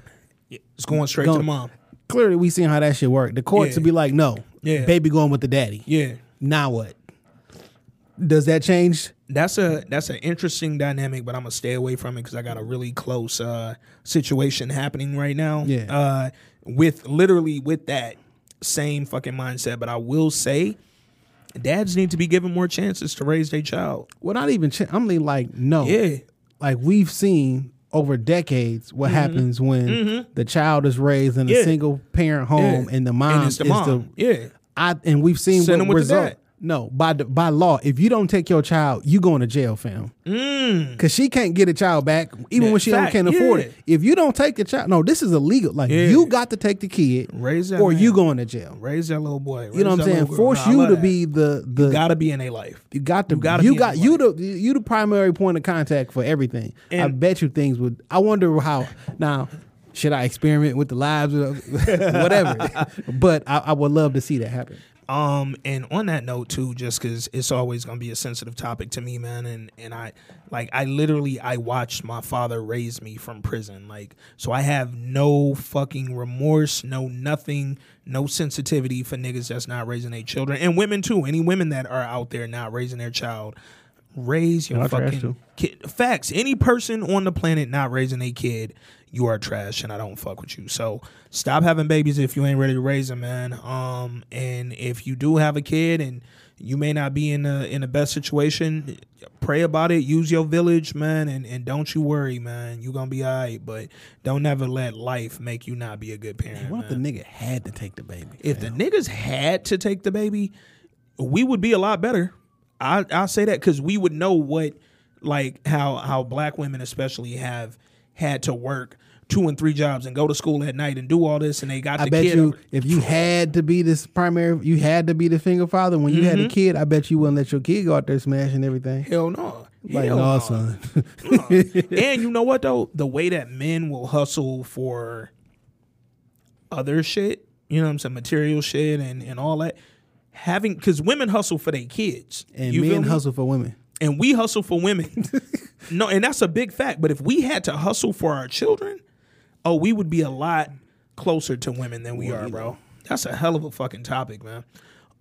It's going straight to the mom. Clearly, we seen how that shit work. The courts Yeah. would be like, no, Yeah. baby going with the daddy. Yeah. Now what? Does that change? that's a that's an interesting dynamic, but I'm gonna stay away from it because I got a really close uh, situation happening right now. Yeah. Uh, with literally with that same fucking mindset, but I will say, dads need to be given more chances to raise their child. Well, not even. Ch- I'm mean, like, no. Yeah. Like we've seen over decades what happens when the child is raised in a Mm-hmm. Yeah. single parent home Yeah. and the mom and the is mom. the yeah. I and we've seen Send what the result. No, by the, by law, if you don't take your child, you going to jail, fam. Because she can't get a child back, even Mm. Yeah, when she fact, can't afford yeah. it. If you don't take the child, no, this is illegal. Like Yeah. you got to take the kid, Raise or man. you going to jail. Raise that little boy. You know what I'm saying? Force you to be the the You gotta be in a life. you got to You gotta you got you the you the primary point of contact for everything. I bet you things would. I wonder how now. Should I experiment with the lives, of whatever? but I, I would love to see that happen. Um, and on that note too, just because it's always gonna be a sensitive topic to me, man, and and I like I literally I watched my father raise me from prison, like so I have no fucking remorse, no nothing, no sensitivity for niggas that's not raising their children, and women too. Any women that are out there not raising their child, raise your Y'all fucking kid. Facts. Any person on the planet not raising a kid, you are trash, and I don't fuck with you. So stop having babies if you ain't ready to raise them, man. Um, and if you do have a kid and you may not be in a in the best situation, pray about it. Use your village, man, and, and don't you worry, man. You gonna be alright, but don't never let life make you not be a good parent. What if the nigga had to take the baby? If the niggas had to take the baby, we would be a lot better. I I'll say that because we would know what like how how black women especially have had to work two and three jobs and go to school at night and do all this and they got I the bet kid. you if you had to be this primary, you had to be the finger father when you had Mm-hmm. a kid. I bet you wouldn't let your kid go out there smashing everything. Hell no. Like, Hell no, no. son. and you know what though? The way that men will hustle for other shit, you know what I'm saying, material shit and, and all that. Having because women hustle for their kids. and You men hustle for women. And we hustle for women. no, and that's a big fact. But if we had to hustle for our children, oh, we would be a lot closer to women than we are, bro. That's a hell of a fucking topic, man.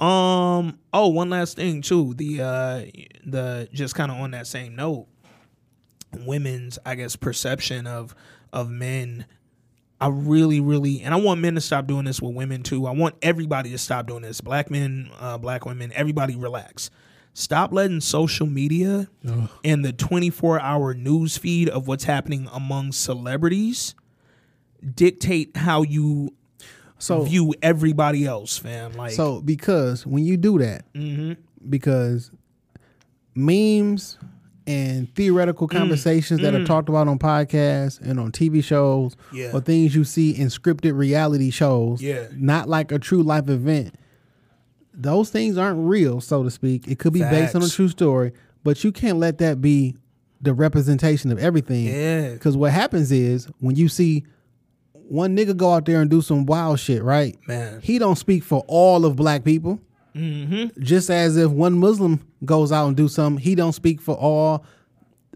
Um. Oh, one last thing too. The uh, the just kind of on that same note, women's I guess perception of of men. I really, really, and I want men to stop doing this with women too. I want everybody to stop doing this. Black men, uh, black women, everybody relax. Stop letting social media and the 24 hour news feed of what's happening among celebrities dictate how you So view everybody else, fam. Like, So because when you do that, Mm-hmm. because memes and theoretical Mm. conversations that are talked about on podcasts and on TV shows Yeah. or things you see in scripted reality shows, Yeah. not like a true life event. Those things aren't real, so to speak. It could be based on a true story, but you can't let that be the representation of everything. Yeah. Because what happens is when you see one nigga go out there and do some wild shit, right? Man. He don't speak for all of black people. Mm-hmm. Just as if one Muslim goes out and do something, he don't speak for all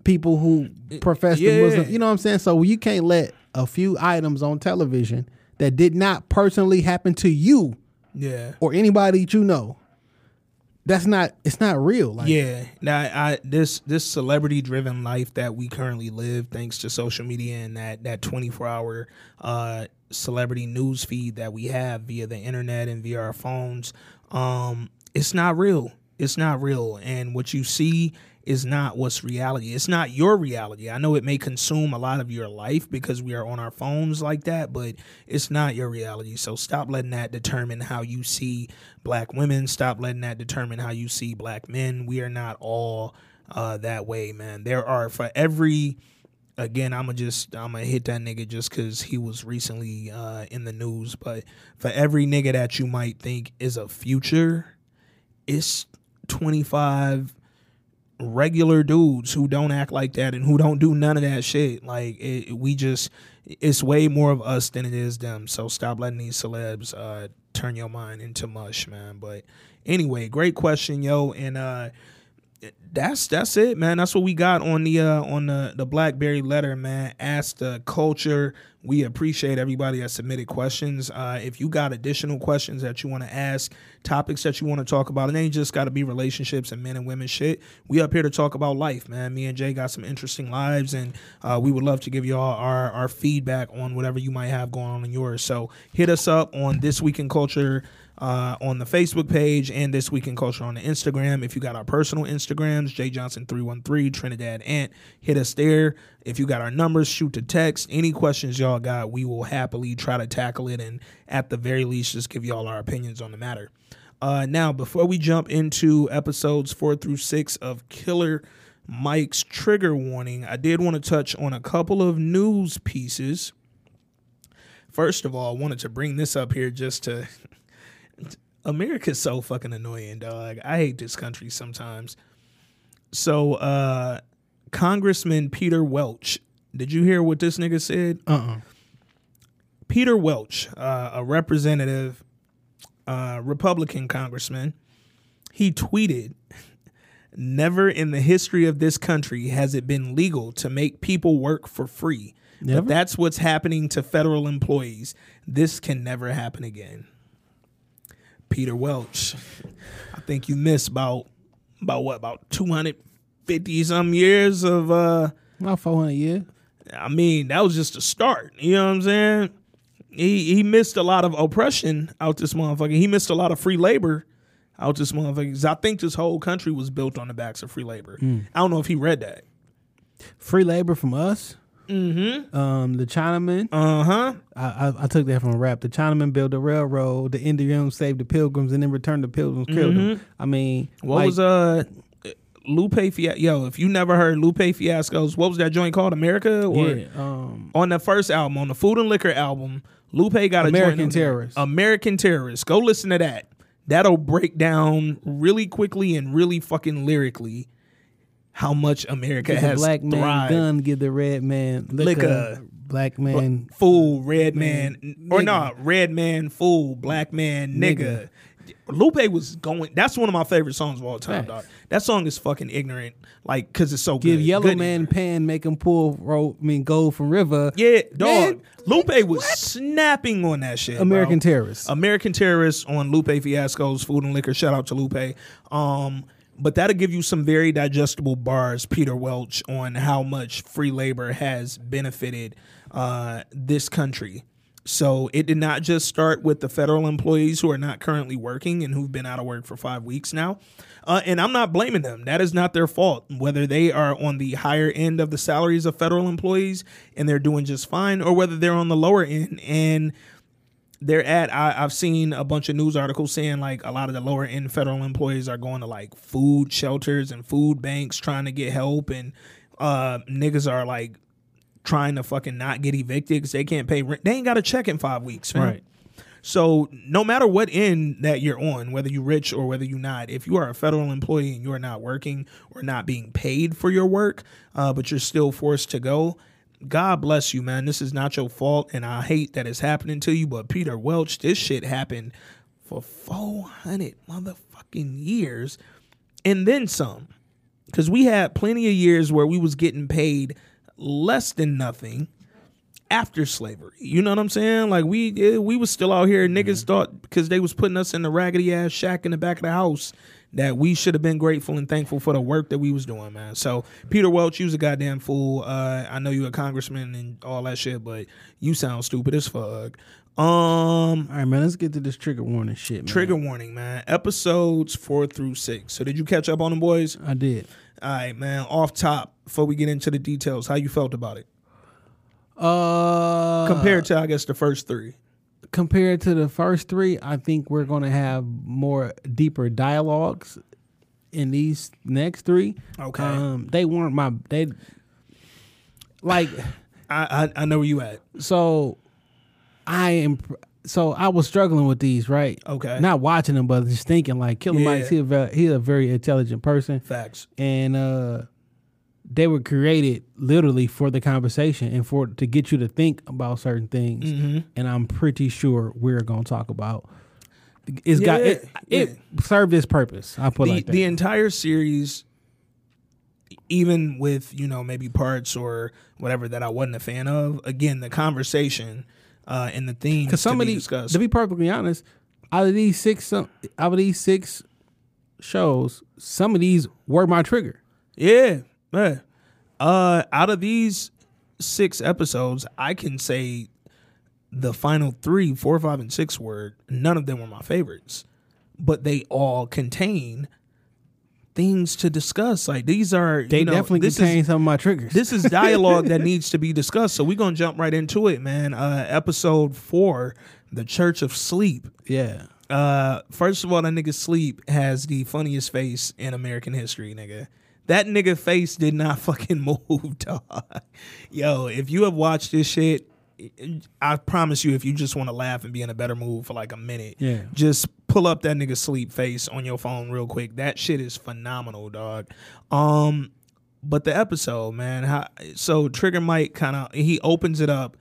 people who profess yeah. the Muslim. You know what I'm saying? So you can't let a few items on television that did not personally happen to you Yeah. or anybody that you know. That's not. It's not real. Like, Yeah. Now I this this celebrity driven life that we currently live thanks to social media and that that 24 hour uh celebrity news feed that we have via the internet and via our phones um it's not real. It's not real and what you see is not what's reality. It's not your reality. I know it may consume a lot of your life because we are on our phones like that, but it's not your reality. So stop letting that determine how you see black women. Stop letting that determine how you see black men. We are not all uh, that way, man. There are for every again, I'm gonna just I'm gonna hit that nigga just because he was recently uh, in the news. But for every nigga that you might think is a future, it's 25 regular dudes who don't act like that and who don't do none of that shit. Like it, we just, it's way more of us than it is them. So stop letting these celebs uh, turn your mind into mush, man. But anyway, great question, yo, and uh, that's that's it, man. That's what we got on the uh, on the the BlackBerry letter, man. Ask the culture. We appreciate everybody that submitted questions. Uh, if you got additional questions that you want to ask, topics that you want to talk about, it ain't just got to be relationships and men and women shit. We up here to talk about life, man. Me and Jay got some interesting lives, and uh, we would love to give you all our our feedback on whatever you might have going on in yours. So hit us up on this week in culture uh, on the Facebook page and This Week in Culture on the Instagram. If you got our personal Instagrams, J Johnson three one three Trinidad Ant, hit us there. If you got our numbers, shoot the text. Any questions y'all got, we will happily try to tackle it, and at the very least, just give y'all our opinions on the matter. Uh, now, before we jump into episodes four through six of Killer Mike's trigger warning, I did want to touch on a couple of news pieces. First of all, I wanted to bring this up here just to America's so fucking annoying, dog. I hate this country sometimes. So, uh, Congressman Peter Welch, did you hear what this nigga said? Uh. uh Peter Welch, uh, a representative, uh, Republican congressman, he tweeted, "Never in the history of this country has it been legal to make people work for free. Never? But that's what's happening to federal employees. This can never happen again." Peter Welch, I think you missed about about what about two hundred fifty some years of uh About four hundred years. I mean, that was just a start. You know what I'm saying? He he missed a lot of oppression out this motherfucker. He missed a lot of free labor out this motherfucker I think this whole country was built on the backs of free labor. I don't know if he read that. Free labor from us. Mm-hmm. Um, the Chinaman. Uh huh. I, I, I took that from a rap. The Chinaman built a railroad. The Indians saved the Pilgrims, and then returned the Pilgrims killed them. I mean, What like, was uh Lupe Fiasco? Yo, if you never heard Lupe Fiasco's, what was that joint called? America or yeah, um, on the first album, on the Food and Liquor album, Lupe got a American joint on there. Terrorist. American Terrorist. Go listen to that. That'll break down really quickly and really fucking lyrically how much America give the has black man thrived. gun, give the red man liquor. Liquor. Black man, Fool, red man, Man, or nigga. not, red man, fool, black man, nigga. Lupe was going. That's one of my favorite songs of all time, Facts. dog. That song is fucking ignorant, like because it's so give good. yellow Good man ignorant. pan, make him pull rope. I mean, gold from river. Yeah, dog. Man, Lupe was snapping on that shit. American bro. terrorist. American Terrorist on Lupe Fiasco's Food and Liquor. Shout out to Lupe. Um, but that'll give you some very digestible bars, Peter Welch, on how much free labor has benefited uh, this country. So it did not just start with the federal employees who are not currently working and who've been out of work for five weeks now. Uh, and I'm not blaming them. That is not their fault. Whether they are on the higher end of the salaries of federal employees and they're doing just fine, or whether they're on the lower end and they're at I, I've seen a bunch of news articles saying like a lot of the lower end federal employees are going to like food shelters and food banks trying to get help and uh niggas are like trying to fucking not get evicted because they can't pay rent. They ain't got a check in five weeks, fam. Right. So no matter what end that you're on, whether you're rich or whether you're not, if you are a federal employee and you are not working or not being paid for your work, uh, but you're still forced to go, God bless you, man. This is not your fault, and I hate that it's happening to you. But Peter Welch, this shit happened for 400 motherfucking years, and then some. Because we had plenty of years where we was getting paid less than nothing after slavery. You know what I'm saying? Like we yeah, we was still out here. Niggas mm-hmm. thought because they was putting us in the raggedy ass shack in the back of the house that we should have been grateful and thankful for the work that we was doing, man. So Peter Welch, you was a goddamn fool. Uh, I know you a congressman and all that shit, but you sound stupid as fuck. Um, All right, man. Let's get to this trigger warning shit. Man. trigger warning, man. Episodes four through six. So did you catch up on them, boys? I did. All right, man. Off top, before we get into the details, how you felt about it Uh, compared to, I guess, the first three? Compared to the first three, I think we're gonna have more deeper dialogues in these next three. Okay. Um, they weren't my they like I, I I know where you at. so. I am so I was struggling with these right. Okay. Not watching them, but just thinking like Killer Yeah. Mike's he a he's a very intelligent person. Facts. and uh they were created literally for the conversation and for to get you to think about certain things Mm-hmm. and i'm pretty sure we're going to talk about it's got Yeah, it, it served its purpose i put The like that the entire series, even with you know maybe parts or whatever that I wasn't a fan of. Again, the conversation uh, and the themes because to some of be these discussed. to be perfectly honest out of these six some, out of these six shows some of these were my trigger Yeah, yeah. Uh, out of these six episodes, I can say the final three, four, five, and six were none of them were my favorites, but they all contain things to discuss. Like these are they you know, definitely this contain is some of my triggers this is dialogue that needs to be discussed. So we're gonna jump right into it, man. Uh, episode four, the Church of Sleep. yeah Uh, first of all, that nigga Sleep has the funniest face in American history, nigga. That nigga face did not fucking move, dog. Yo, if you have watched this shit, I promise you, if you just want to laugh and be in a better mood for like a minute, Yeah. just pull up that nigga Sleep face on your phone real quick. That shit is phenomenal, dog. Um, but the episode, man, how, so Trigger Mike kind of he opens it up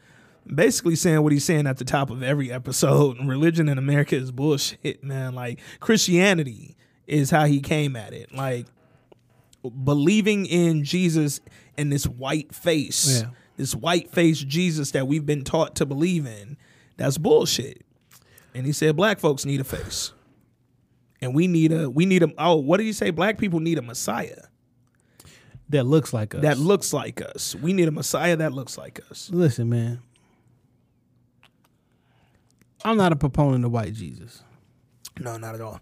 basically saying what he's saying at the top of every episode. Religion in America is bullshit, man. Like Christianity is how he came at it. Like believing in Jesus and this white face, Yeah. this white face Jesus that we've been taught to believe in, that's bullshit. And he said black folks need a face. And we need a we need a oh, what did he say? Black people need a messiah that looks like us that looks like us. We need a messiah that looks like us. Listen, man. I'm not a proponent of white Jesus. No, not at all.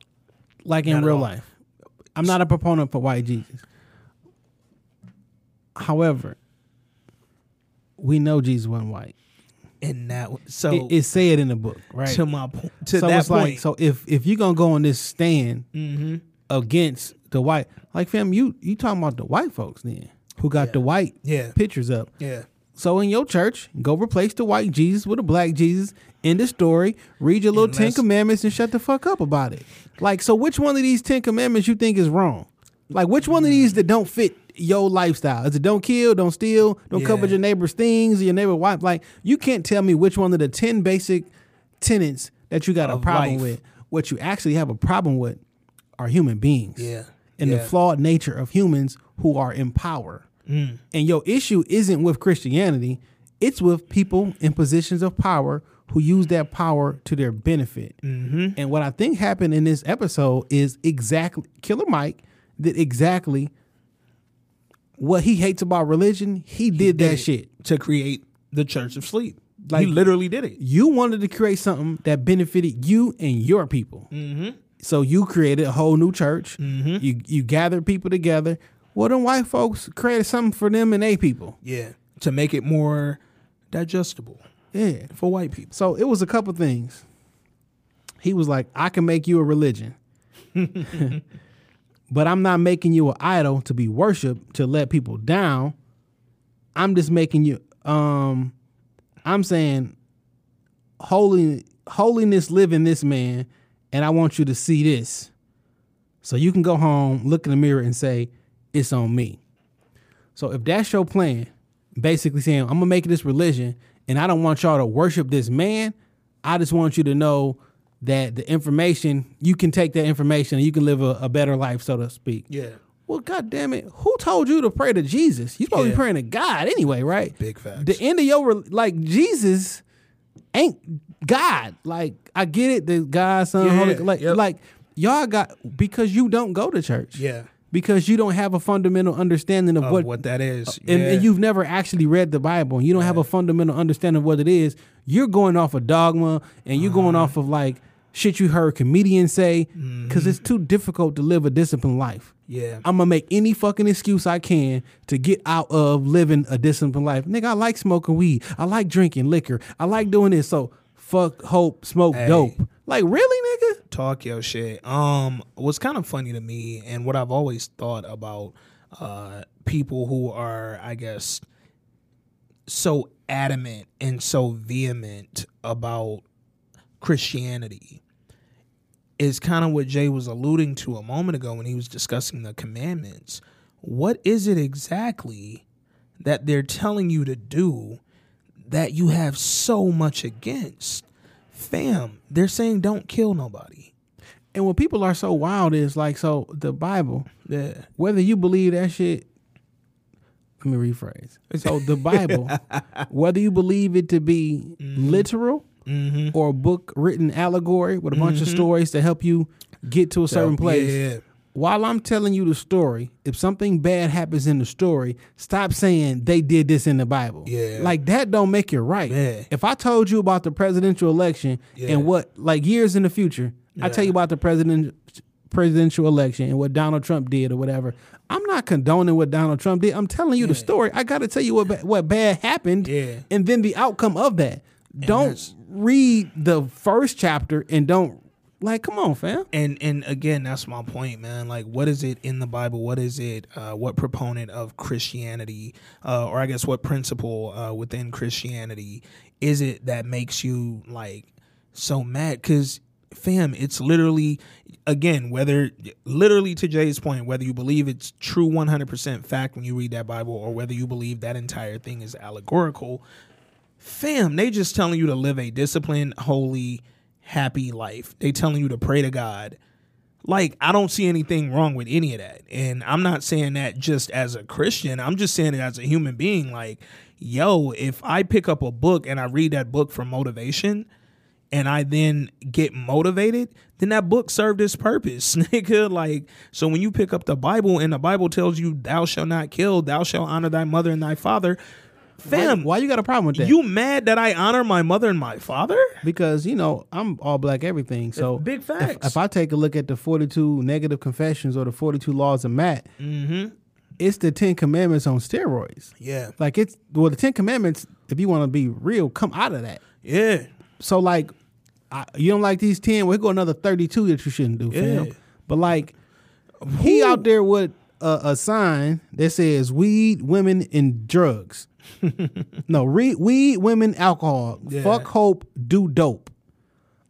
Like in Not real life. I'm not a proponent for white Jesus. However, we know Jesus wasn't white. And that so It, it said in the book, right? to my point to so that it's point. like, so if if you're gonna go on this stand mm-hmm. against the white, like fam, you you talking about the white folks then who got Yeah. the white Yeah. pictures up. Yeah. So in your church, go replace the white Jesus with a black Jesus. End the story. Read your little And Ten Commandments and shut the fuck up about it. Like, so which one of these Ten Commandments you think is wrong? Like, which one of these that don't fit your lifestyle? Is it don't kill, don't steal, don't cover Yeah. your neighbor's things, your neighbor wife? Like, you can't tell me which one of the ten basic tenets that you got a problem life. with. What you actually have a problem with are human beings Yeah. and the flawed nature of humans who are in power. Mm. And your issue isn't with Christianity, it's with people in positions of power who use that power to their benefit. Mm-hmm. And what I think happened in this episode is exactly Killer Mike did exactly what he hates about religion. He did that did it shit. to create the Church of Sleep. Like- he literally did it. You wanted to create something that benefited you and your people. Mm-hmm. So you created a whole new church. Mhm. You you gathered people together. Well, them white folks created something for them and they people. Yeah. To make it more digestible Yeah. for white people. So it was a couple things. He was like, I can make you a religion. but I'm not making you an idol to be worshiped to let people down. I'm just making you um I'm saying holy holiness live in this man and I want you to see this. So you can go home, look in the mirror and say it's on me. So if that's your plan, basically saying I'm going to make this religion and I don't want y'all to worship this man, I just want you to know that the information you can take that information and you can live a, a better life so to speak. Yeah. Well, God damn it, who told you to pray to Jesus? You supposed to be praying to God anyway, right? Big facts. The end of your like Jesus ain't God. Like I get it, the God, Son, Yeah, Holy, like yep. like y'all got because you don't go to church. Yeah. Because you don't have a fundamental understanding of, Of what, what, that is. and, yeah. and you've never actually read the Bible and you don't have a fundamental understanding of what it is, you're going off of dogma and you're going Uh-huh. off of like shit you heard comedians say Mm-hmm. because it's too difficult to live a disciplined life. Yeah. I'm gonna make any fucking excuse I can to get out of living a disciplined life. Nigga, I like smoking weed. I like drinking liquor. I like doing this. So fuck hope, smoke Hey. dope. Like really, nigga? talk your shit. Um, what's kind of funny to me, and what I've always thought about uh, people who are, I guess, so adamant and so vehement about Christianity is kind of what Jay was alluding to a moment ago when he was discussing the commandments. What is it exactly that they're telling you to do that you have so much against? Fam, they're saying don't kill nobody. And what people are so wild is like so the Bible, Yeah. whether you believe that shit let me rephrase. So the Bible, whether you believe it to be mm-hmm. literal Mm-hmm. or a book written allegory with a bunch of stories to help you get to a certain place. Yeah. While I'm telling you the story, if something bad happens in the story, stop saying they did this in the Bible. Yeah. Like that don't make it right. Yeah. If I told you about the presidential election Yeah. and what like years in the future, I tell you about the president presidential election and what Donald Trump did or whatever. I'm not condoning what Donald Trump did. I'm telling you the story. I got to tell you what ba- what bad happened Yeah. and then the outcome of that. don't that's- read the first chapter and don't like come on, fam. And and again, that's my point, man. Like, what is it in the Bible? What is it? Uh, what proponent of Christianity, uh, or I guess what principle uh, within Christianity is it that makes you like so mad? Because, fam, it's literally, again, whether literally to Jay's point, whether you believe it's true one hundred percent fact when you read that Bible, or whether you believe that entire thing is allegorical, fam, they just telling you to live a disciplined, holy, happy life. They telling you to pray to God. Like, I don't see anything wrong with any of that. And I'm not saying that just as a Christian. I'm just saying it as a human being. Like, yo, if I pick up a book and I read that book for motivation and I then get motivated, then that book served its purpose, nigga. Like, so when you pick up the Bible and the Bible tells you, thou shalt not kill, thou shalt honor thy mother and thy father, fam, Why you got a problem with that? you mad that I honor my mother and my father? because you know I'm all black everything. So Big facts. If, I take a look at the 42 negative confessions or the 42 laws of Maat, mm-hmm. it's the Ten Commandments on steroids. Yeah. Like it's well, the Ten Commandments. If you want to be real, come out of that. Yeah. So like, I, you don't like these ten? Well, here go another 32 that you shouldn't do, fam. But like, he out there with a, a sign that says weed, women, and drugs. no, re- weed, women, alcohol. Yeah. Fuck hope, do dope.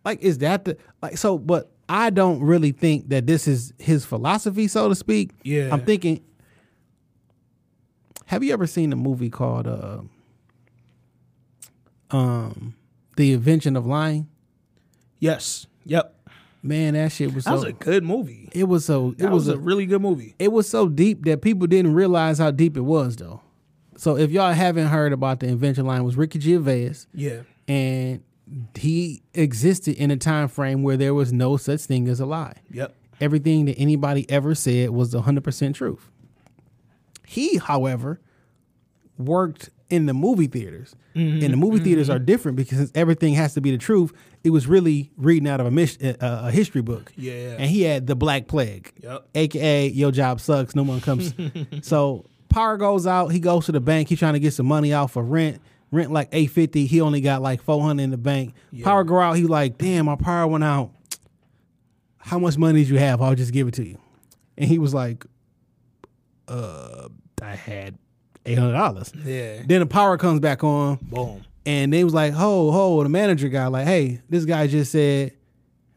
Like, is that the like? So, but I don't really think that this is his philosophy, so to speak. Yeah. I'm thinking. Have you ever seen a movie called uh, um, The Invention of Lying? Yes. Yep. Man, that shit was That so. was a good movie. it was so. It That was, was, a a really good movie. it was so deep that people didn't realize how deep it was though. So if y'all haven't heard about the invention line, it was Ricky Gervais, Yeah. and he existed in a time frame where there was no such thing as a lie. Yep. Everything that anybody ever said was the hundred percent truth. He, however, worked in the movie theaters, Mm-hmm. and the movie theaters are different because everything has to be the truth. It was really reading out of a, mis- uh, a history book. Yeah. and he had the Black Plague Yep. aka your job sucks no one comes so power goes out he goes to the bank he's trying to get some money out for rent rent like 850 he only got like 400 in the bank power go out he like damn my power went out how much money did you have? I'll just give it to you. And he was like, uh, I had eight hundred dollars. Yeah. Then the power comes back on, Boom. And they was like, ho, ho, the manager guy, like, hey, this guy just said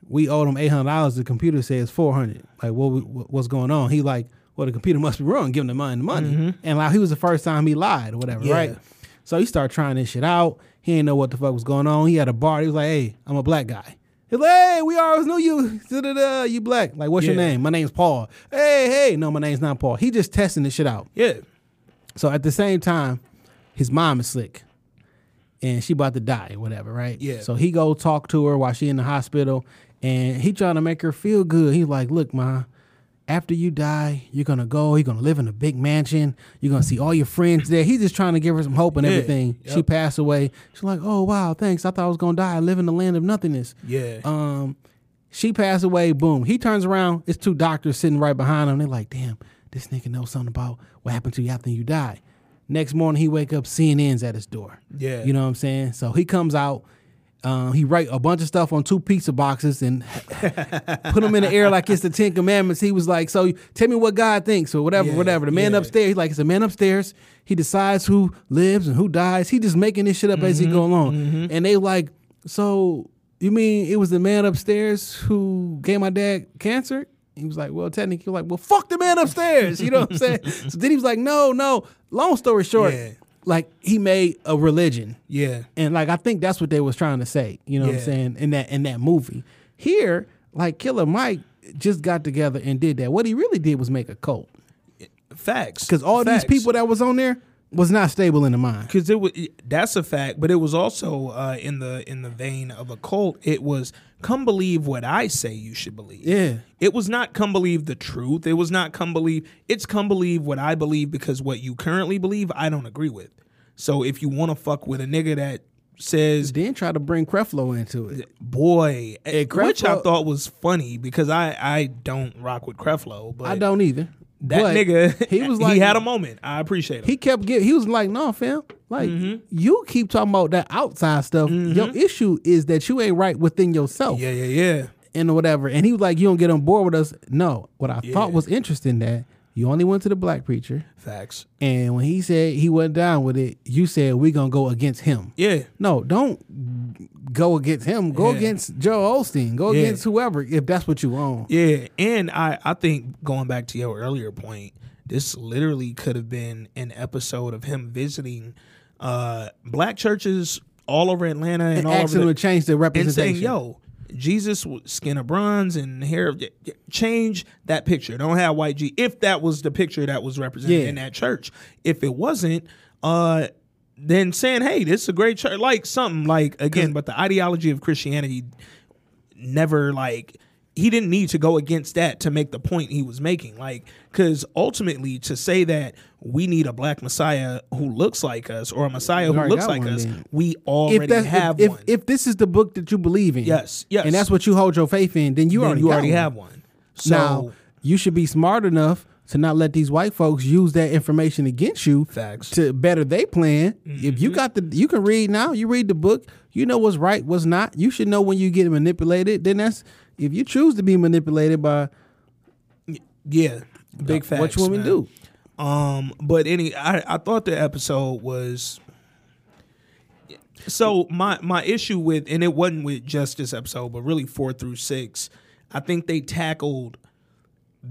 we owed him eight hundred dollars. The computer says four hundred. Like, what, what what's going on? He like, well, the computer must be wrong. Give him the money, the money. Mm-hmm. And like, he was the first time he lied or whatever, Yeah. right? So he started trying this shit out. He didn't know what the fuck was going on. He had a bar. He was like, hey, I'm a black guy. He's like, hey, we always knew you. Da-da-da, You black. Like, what's your name? My name's Paul. Hey, hey. No, my name's not Paul. He just testing this shit out. Yeah. So at the same time, his mom is slick. And she about to die or whatever, right? Yeah. So he go talk to her while she in the hospital and he trying to make her feel good. He's like, look, ma, after you die, you're gonna go, you're gonna live in a big mansion, you're gonna see all your friends there. He's just trying to give her some hope and Yeah. everything. She passed away. She's like, Oh wow, thanks. I thought I was gonna die. I live in the land of nothingness. Yeah. Um, she passed away. Boom. He turns around. It's two doctors sitting right behind him. They're like, "Damn, this nigga knows something about what happened to you after you die." Next morning, he wake up. CNN's at his door. Yeah. You know what I'm saying? So he comes out. Um, he write a bunch of stuff on two pizza boxes and put them in the air like it's the Ten Commandments. He was like, "So tell me what God thinks or whatever, Yeah, whatever." The man yeah. upstairs, he's like, "It's a man upstairs. He decides who lives and who dies. He just making this shit up as he Mm-hmm, go along." And they like, "So you mean it was the man upstairs who gave my dad cancer?" He was like, "Well, technically, like, well, fuck the man upstairs." You know what I'm saying? so then he was like, "No, no." Long story short, Yeah. like he made a religion Yeah. and like I think that's what they was trying to say. You know what I'm saying in that in that movie. Here, like Killer Mike just got together and did that. What he really did was make a cult Facts. because all Facts. these people that was on there was not stable in the mind. because it was that's a fact but it was also uh, in the in the vein of a cult it was come believe what i say you should believe Yeah. it was not come believe the truth it was not come believe it's come believe what i believe because what you currently believe i don't agree with so if you want to fuck with a nigga that says Then try to bring Creflo into it. boy Hey, which i thought was funny because i i don't rock with creflo but I don't either. That But nigga he was like he had a moment i appreciate him He kept getting. He was like, "No, fam. Like Mm-hmm. you keep talking about that outside stuff. Your issue is that you ain't right within yourself." yeah yeah yeah and whatever. And he was like, "You don't get on board with us." No, what I thought was interesting that you only went to the black preacher, facts and when he said he went down with it, you said we gonna go against him. yeah No, don't go against him. Go Yeah. against Joe Osteen. Go Yeah. against whoever if that's what you want. Yeah, and I I think going back to your earlier point, this literally could have been an episode of him visiting uh black churches all over Atlanta and, And all over the, to change the and representation. saying, "Yo, Jesus skin of bronze and hair of change that picture. Don't have white G. If that was the picture that was represented Yeah. in that church, if it wasn't, uh." Then saying, "Hey, this is a great church," like something like again, but the ideology of Christianity never like he didn't need to go against that to make the point he was making like because ultimately to say that we need a black messiah who looks like us or a messiah who looks like one us we already if have if, one if if this is the book that you believe in, Yes, yes. and that's what you hold your faith in, then you then already you already one. have one so now you should be smart enough to not let these white folks use that information against you Facts. to better they plan. If you mm-hmm. got the you can read now, you read the book, you know what's right, what's not. You should know when you get manipulated. Then that's if you choose to be manipulated by yeah big facts what you want me to do. Um, but any, I, I thought the episode was. So my my issue with, and it wasn't with just this episode, but really four through six, I think they tackled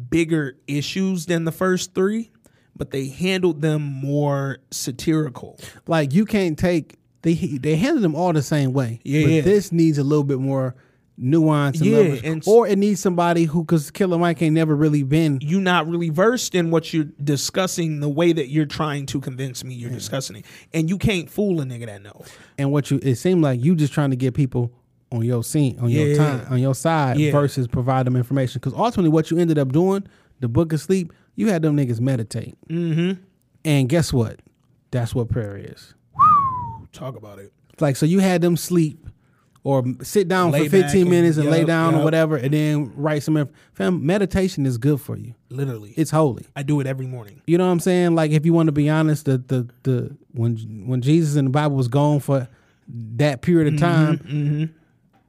bigger issues than the first three, but they handled them more satirical. Like you can't take they they handled them all the same way. Yeah, but yeah. this needs a little bit more nuance and Yeah, and or it needs somebody who because Killer Mike ain't never really been You not really versed in what you're discussing, the way that you're trying to convince me you're discussing it, and you can't fool a nigga that know. and what you it seemed like you just trying to get people on your scene on your time on your side Yeah. versus provide them information because ultimately what you ended up doing the book of sleep you had them niggas meditate mm-hmm. and guess what that's what prayer is Talk about it. like so you had them sleep or sit down Lay for 15 back and- minutes and lay yup, down or whatever and then write some fam meditation is good for you Literally, it's holy I do it every morning. you know what I'm saying? Like if you want to be honest, the the the when when Jesus in the Bible was gone for that period Mm-hmm, of time,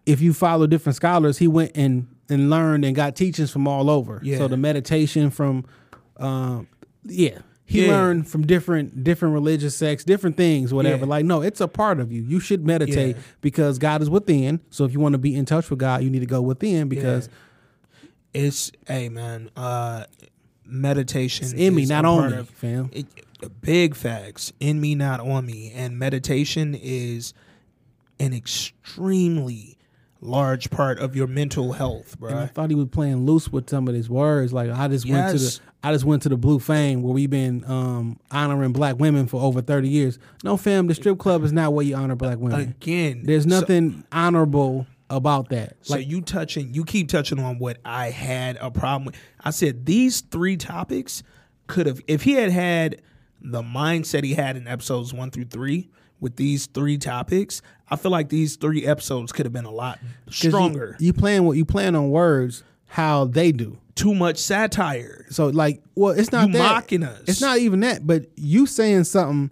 if you follow different scholars, he went and and learned and got teachings from all over. Yeah. So the meditation from, um, yeah, he Yeah. learned from different different religious sects, different things, whatever. Yeah. Like, no, it's a part of you. You should meditate Yeah. because God is within. So if you want to be in touch with God, you need to go within because It's hey man, uh meditation it's in me, is not on me, of- fam. it, big facts in me not on me and meditation is an extremely large part of your mental health bro And I thought he was playing loose with some of his words. Like I just went to the I just went to the Blue Flame where we've been um, honoring black women for over thirty years. No, fam, the strip club is not where you honor black women. again There's so- nothing honorable about that. So Like you touching, you keep touching on what I had a problem with. I said these three topics could have, if he had had the mindset he had in episodes one through three with these three topics, I feel like these three episodes could have been a lot stronger. You, playing what you playing on words how they do. Too much satire. So like, well, it's not You that. mocking us. It's not even that, but you saying something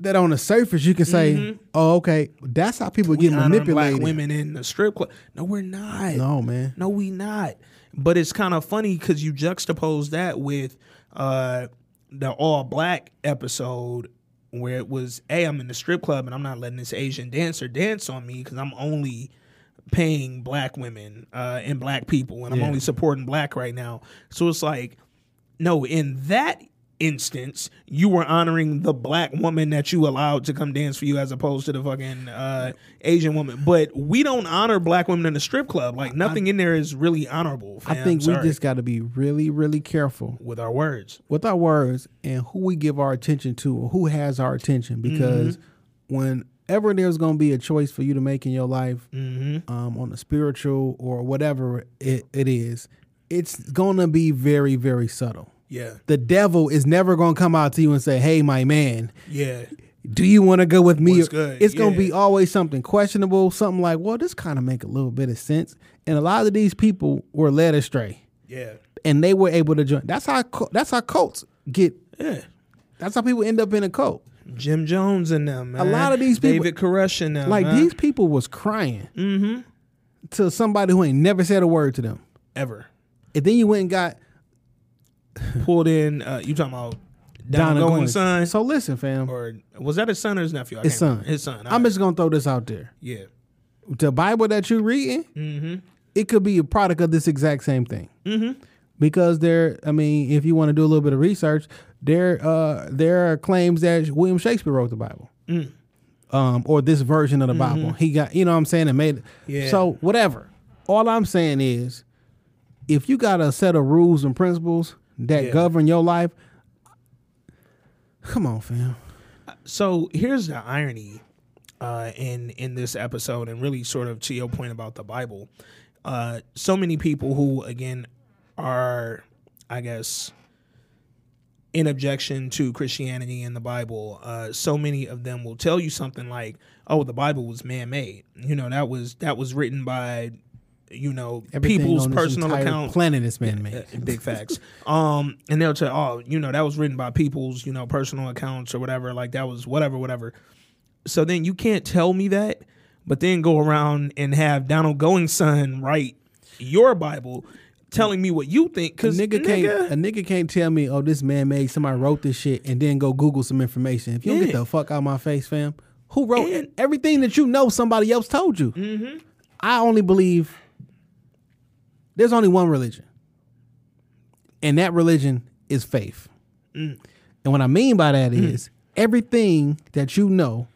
that on the surface you can say, "Oh, okay, that's how people get manipulated." black women in the strip club. No, we're not. No, man. No, we not. But it's kind of funny because you juxtapose that with uh, the all black episode where it was, hey, I'm in the strip club and I'm not letting this Asian dancer dance on me because I'm only paying black women uh, and black people and I'm only supporting black right now. So it's like, no, in that instance, you were honoring the black woman that you allowed to come dance for you as opposed to the fucking uh, Asian woman. But we don't honor black women in the strip club. Like nothing in there is really honorable. I fam. think we just got to be really, really careful with our words. with our words and who we give our attention to or who has our attention because whenever there's going to be a choice for you to make in your life um, on the spiritual or whatever it, it is it's going to be very very subtle Yeah. the devil is never going to come out to you and say hey my man Yeah. do you want to go with me What's good? it's going to be always something questionable something like well this kind of make a little bit of sense and a lot of these people were led astray Yeah. and they were able to join. That's how that's how cults get. Yeah. That's how people end up in a cult. Jim Jones and them. Man. lot of these people- David Koresh and them. Like man. these people was crying mm-hmm. to somebody who ain't never said a word to them, ever and then you went and got pulled in. Uh, you talking about Donna Donna Goins. son? So listen, fam, or was that his son or his nephew? I his son, remember. His son. I'm just gonna throw this out there. yeah. The Bible that you're reading, Mm-hmm. it could be a product of this exact same thing. Mm-hmm. Because there, I mean, if you want to do a little bit of research, there, uh, there are claims that William Shakespeare wrote the Bible. Mm. um, or this version of the Bible. He got, you know what I'm saying, and made it. Mm-hmm. Yeah. So whatever. All I'm saying is, if you got a set of rules and principles that Yeah. govern your life, come on, fam. So here's the irony uh, in in this episode, and really sort of to your point about the Bible. Uh, so many people who, again, are, I guess, in objection to Christianity and the Bible. Uh, so many of them will tell you something like, "Oh, the Bible was man-made." You know, that was that was written by, you know, Everything people's on personal account. planet is man made. Big facts. Um, and they'll say, "Oh, you know, that was written by people's, you know, personal accounts or whatever. Like that was whatever, whatever." So then you can't tell me that, but then go around and have Donald Going's son write your Bible, telling me what you think. A Because nigga, can't a nigga can't tell me, oh, this man made somebody wrote this shit and then go Google some information. If you don't get the fuck out of my face, fam, who wrote And- everything that you know somebody else told you? Mm-hmm. I only believe there's only one religion, and that religion is faith. Mm. And what I mean by that is everything that you know,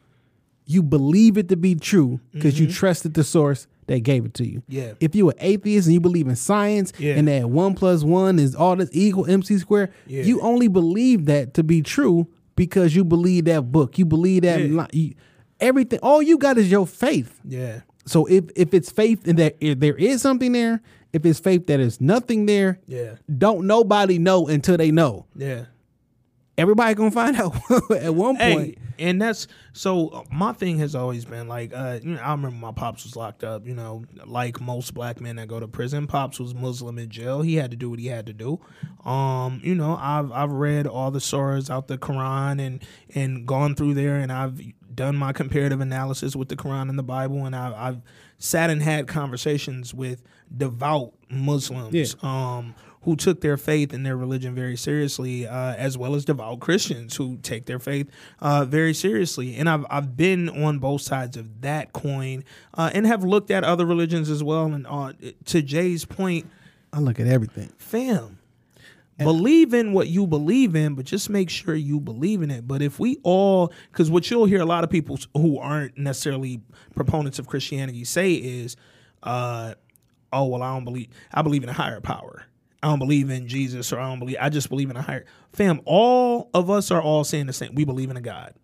you believe it to be true because you trusted the source that gave it to you. Mm-hmm. Yeah. If you an atheist and you believe in science Yeah. and that one plus one is all this equal MC square, Yeah. you only believe that to be true because you believe that book. You believe that Yeah. li- you, everything. All you got is your faith. yeah, So if if it's faith in that there is something there, if it's faith that is nothing there, yeah, don't nobody know until they know. yeah. Everybody gonna find out at one point. Hey, and that's so. My thing has always been like, uh, you know, I remember my pops was locked up. You know, like most black men that go to prison, pops was Muslim in jail. He had to do what he had to do. Um, you know, I've I've read all the surahs out the Quran and and gone through there, and I've done my comparative analysis with the Quran and the Bible, and I've, I've sat and had conversations with devout Muslims Yeah. um, who took their faith and their religion very seriously, uh, as well as devout Christians who take their faith uh, very seriously. And I've, I've been on both sides of that coin uh, and have looked at other religions as well. And uh, to Jay's point, I look at everything. fam believe in what you believe in but just make sure you believe in it but if we all because what you'll hear a lot of people who aren't necessarily proponents of christianity say is uh oh well i don't believe i believe in a higher power i don't believe in jesus or i don't believe i just believe in a higher fam all of us are all saying the same we believe in a god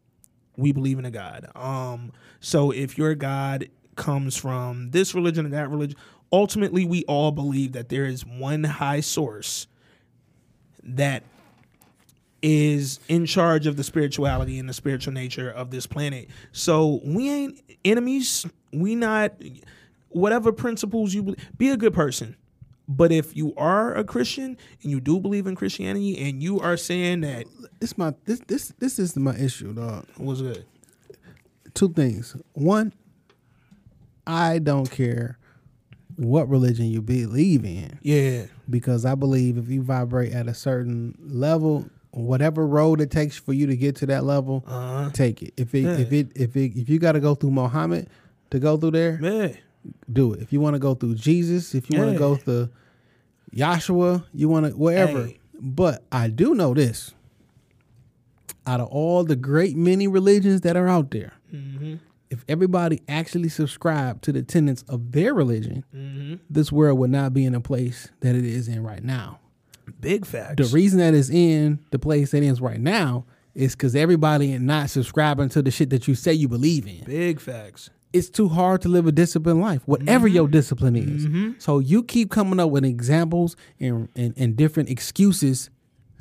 we believe in a God. Um, so if your God comes from this religion or that religion, ultimately we all believe that there is one high source that is in charge of the spirituality and the spiritual nature of this planet. So we ain't enemies. We not whatever principles you believe, be a good person. But if you are a Christian and you do believe in Christianity and you are saying that This my this this this is my issue, dog. What's good, Two things. One, I don't care what religion you believe in yeah, because I believe if you vibrate at a certain level, whatever road it takes for you to get to that level, uh, take it. If it Yeah. if it if it if you got to go through Muhammad to go through there, yeah. Do it. If you want to go through Jesus, if you want to go through Joshua, you want to wherever. Hey. But I do know this: out of all the great many religions that are out there, Mm-hmm. if everybody actually subscribed to the tenets of their religion, this world would not be in the place that it is in right now. Big facts. The reason that it's in the place that it is right now is because everybody is not subscribing to the shit that you say you believe in Big facts. It's too hard to live a disciplined life, whatever mm-hmm. your discipline is. Mm-hmm. So you keep coming up with examples and, and, and different excuses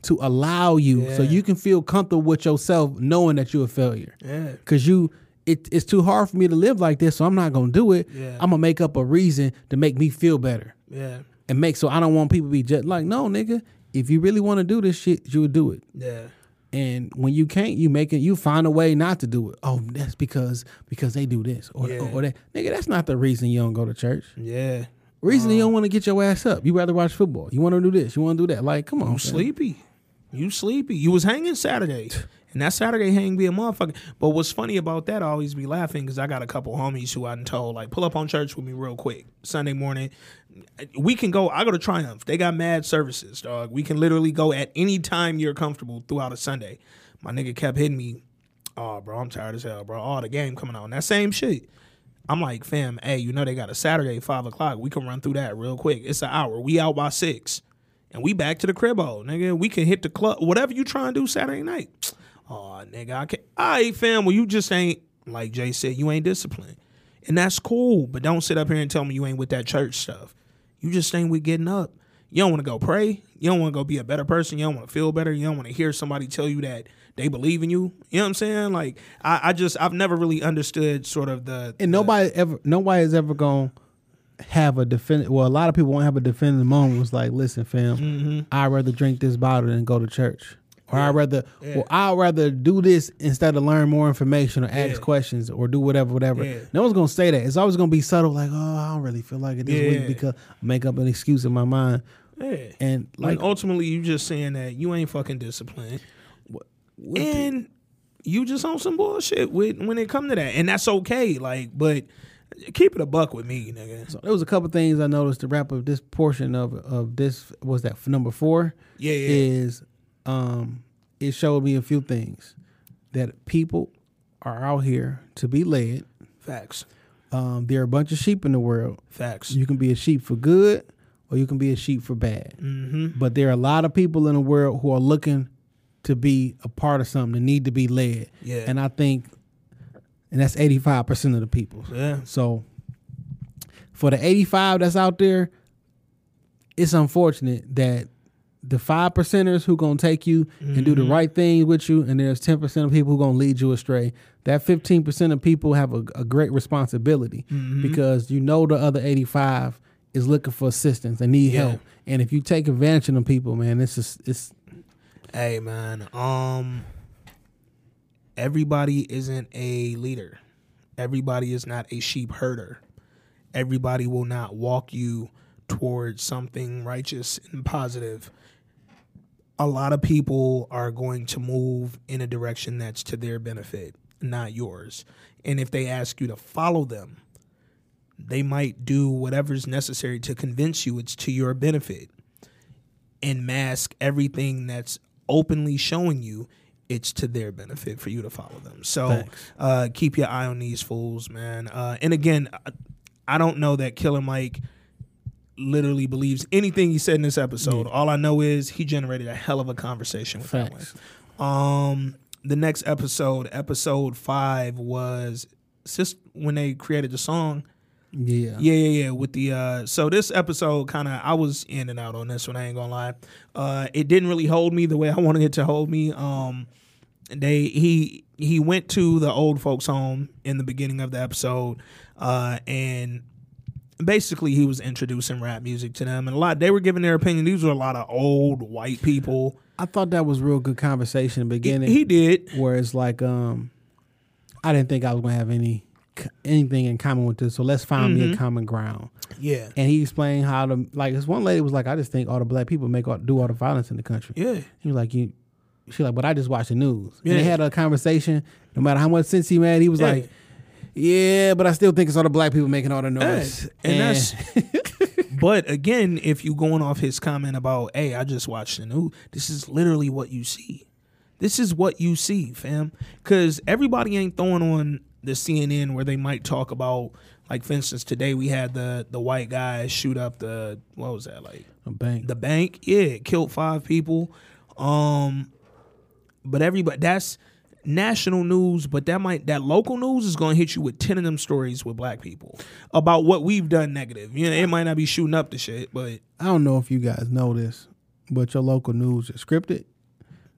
to allow you so you can feel comfortable with yourself knowing that you're a failure. Yeah. Cause you it, it's too hard for me to live like this, so I'm not gonna do it. Yeah. I'm gonna make up a reason to make me feel better. Yeah. And make so I don't want people to be just like, no, nigga, if you really want to do this shit, you would do it. Yeah. And when you can't, you make it. You find a way not to do it. Oh, that's because because they do this or, Yeah. or, or that. Nigga, that's not the reason you don't go to church. Yeah. Reason you um, don't want to get your ass up. You rather watch football. You want to do this. You want to do that. Like, come on, fam. sleepy. You sleepy. You was hanging Saturday. And that Saturday hang be a motherfucker. But what's funny about that, I always be laughing because I got a couple homies who I told, like, pull up on church with me real quick. Sunday morning. We can go. I go to Triumph. They got mad services, dog. We can literally go at any time you're comfortable throughout a Sunday. My nigga kept hitting me. Oh, bro, I'm tired as hell, bro. Oh, the game coming on. That same shit. I'm like, fam, hey, you know they got a Saturday five o'clock. We can run through that real quick. It's an hour. We out by six, and we back to the cribbo, nigga. We can hit the club, whatever you try and do Saturday night. Oh, nigga, I can't. All right, fam. Well, you just ain't like Jay said. You ain't disciplined, and that's cool. But don't sit up here and tell me you ain't with that church stuff. You just ain't with getting up. You don't want to go pray. You don't want to go be a better person. You don't want to feel better. You don't want to hear somebody tell you that they believe in you. You know what I'm saying? Like I, I just I've never really understood sort of the And nobody ever, nobody is ever gonna have a definitive. Well, a lot of people won't have a definitive moment. It's like, listen, fam, Mm-hmm. I'd rather drink this bottle than go to church, or I'd rather, or I'd rather do this instead of learn more information or ask Yeah. questions or do whatever, whatever. Yeah. No one's gonna say that. It's always gonna be subtle, like, oh, I don't really feel like it this Yeah. week because I make up an excuse in my mind. yeah. And Like like, ultimately, you just saying that you ain't fucking disciplined, and you just on some bullshit with when it come to that, and that's okay. Like, but keep it a buck with me, nigga. so there was a couple things I noticed to wrap up this portion of of this. Was that number four? Yeah, yeah. is um it showed me a few things that people are out here to be led. Facts, Um, there are a bunch of sheep in the world. facts. You can be a sheep for good, or you can be a sheep for bad. Mm-hmm. But there are a lot of people in the world who are looking to be a part of something, that need to be led. Yeah. And I think, and that's eighty five percent of the people. Yeah, So for the 85 that's out there, it's unfortunate that the five percenters who gonna take you and do the right thing with you, and there's 10% of people who gonna lead you astray. That 15% of people have a, a great responsibility because you know the other 85 is looking for assistance and need Yeah. help. And if you take advantage of them people, man, it's just it's Hey man, um everybody isn't a leader. Everybody is not a sheep herder. Everybody will not walk you towards something righteous and positive. A lot of people are going to move in a direction that's to their benefit, not yours. And if they ask you to follow them, they might do whatever's necessary to convince you it's to your benefit and mask everything that's openly showing you it's to their benefit for you to follow them. So uh, keep your eye on these fools, man. Uh, and again, I- I don't know that Killer Mike literally believes anything he said in this episode. All I know is he generated a hell of a conversation with that one. Um, the next episode, episode five, was just when they created the song. Yeah. Yeah, yeah, yeah. With the uh, so this episode kind of I was in and out on this one. I ain't gonna lie. Uh, it didn't really hold me the way I wanted it to hold me. Um, they he he went to the old folks home in the beginning of the episode, uh, and basically he was introducing rap music to them, and a lot they were giving their opinion. These were a lot of old white people. I thought that was real good conversation in the beginning. he did. where it's like um I didn't think I was gonna have any anything in common with this, so let's find me a common ground. Yeah. And he explained how to like this one lady was like, I just think all the black people make all, do all the violence in the country. Yeah. He was like, you. She like, but I just watch the news. Yeah. And they had a conversation. No matter how much sense he made, he was Yeah. like, yeah, but I still think it's all the black people making all the noise. and that's but again if you going off his comment about hey i just watched the news this is literally what you see. This is what you see fam. Because everybody ain't throwing on the cnn where they might talk about like for instance today we had the the white guy shoot up the what was that like? A bank. the bank? Yeah it killed five people. Um but everybody that's national news but that might that local news is going to hit you with 10 of them stories with black people about what we've done negative you know it might not be shooting up the shit but I don't know if you guys know this, but your local news is scripted.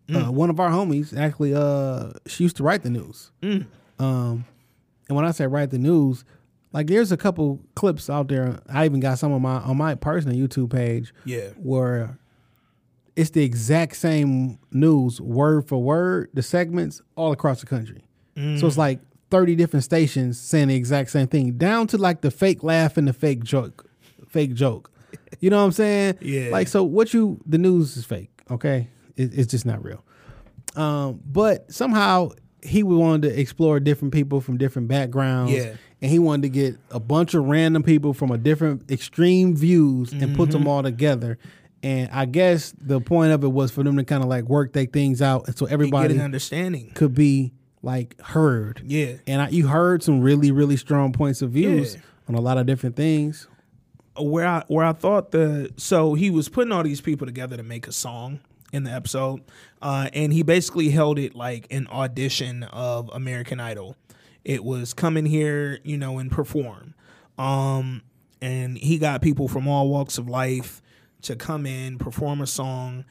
Mm. Uh, one of our homies actually, uh, she used to write the news. Mm. Um, and when I say write the news, like there's a couple clips out there. I even got some on my on my personal YouTube page yeah where it's the exact same news, word for word, the segments all across the country. So Mm. it's like 30 different stations saying the exact same thing, down to like the fake laugh and the fake joke. Fake joke. You know what I'm saying? Yeah. Like, so what you, the news is fake, okay? It, it's just not real. Um, but somehow he wanted to explore different people from different backgrounds. Yeah. And he wanted to get a bunch of random people from a different extreme views and put Mm-hmm. them all together. And I guess the point of it was for them to kind of like work their things out, and so everybody an understanding could be like heard. yeah And I, you heard some really, really strong points of views Yeah. on a lot of different things. where I where I thought the so he was putting all these people together to make a song in the episode, uh, and he basically held it like an audition of American Idol. It was come in here, you know, and perform. Um, and he got people from all walks of life to come in, perform a song.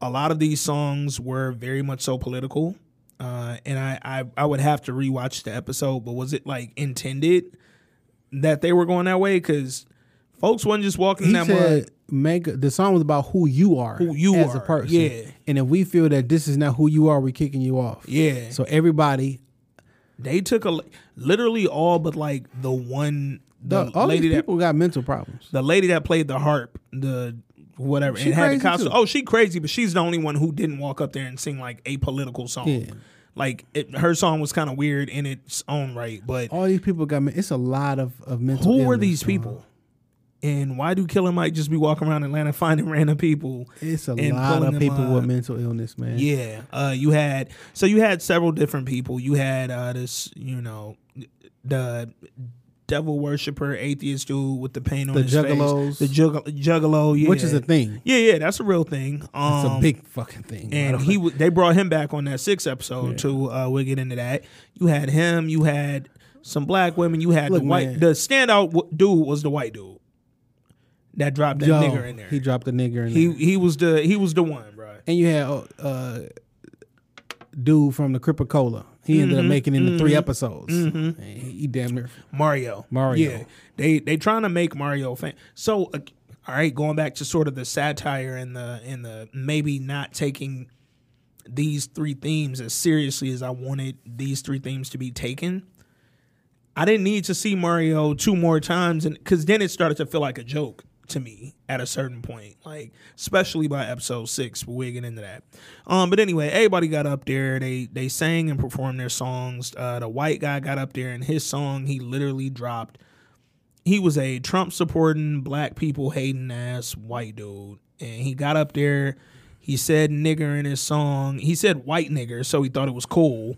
A lot of these songs were very much so political. Uh, and I, I I would have to rewatch the episode, but was it like intended that they were going that way? Because folks wasn't just walking He that said, mud. "Make the song was about who you are, Who you as a person. yeah. And if we feel that this is not who you are, we're kicking you off. Yeah. So everybody, They took a literally all but like the one the, the, all these lady that people got mental problems. the lady that played the harp, the whatever, She and had the costume. too. Oh, she crazy, but she's the only one who didn't walk up there and sing like a political song. Yeah. Like it, her song was kind of weird in its own right, but All these people got. It's a lot of of mental. who were these people? And why do Killer Mike just be walking around Atlanta finding random people? It's a lot of people with mental illness, man. Yeah, uh, you had so you had several different people. You had uh, this, you know, the devil worshiper atheist dude with the pain on The his juggalos. face, the jugg- juggalo, yeah, which is a thing. Yeah, yeah, that's a real thing. Um, It's a big fucking thing. and he w- they brought him back on that sixth episode too. Uh, we'll get into that. You had him. You had some black women. You had Look, the white. man. The standout w- dude was the white dude that dropped that Yo, nigger in there. He dropped the nigger in he there. he was the he was the one, bro. And you had uh, dude from the Crip-A-Cola. He ended up Mm-hmm. making it into three episodes. And He, he damn near. Mario. Mario. Yeah. They they trying to make Mario fan. So uh, all right, going back to sort of the satire and the and the maybe not taking these three themes as seriously as I wanted these three themes to be taken. I didn't need to see Mario two more times, and because then it started to feel like a joke to me at a certain point, like especially by episode six. But we'll get into that. Um, but anyway, everybody got up there. They they sang and performed their songs. Uh, the white guy got up there, and his song he literally dropped. He was a Trump supporting, black people hating ass white dude, and he got up there. He said nigger in his song. He said white nigger, so he thought it was cool.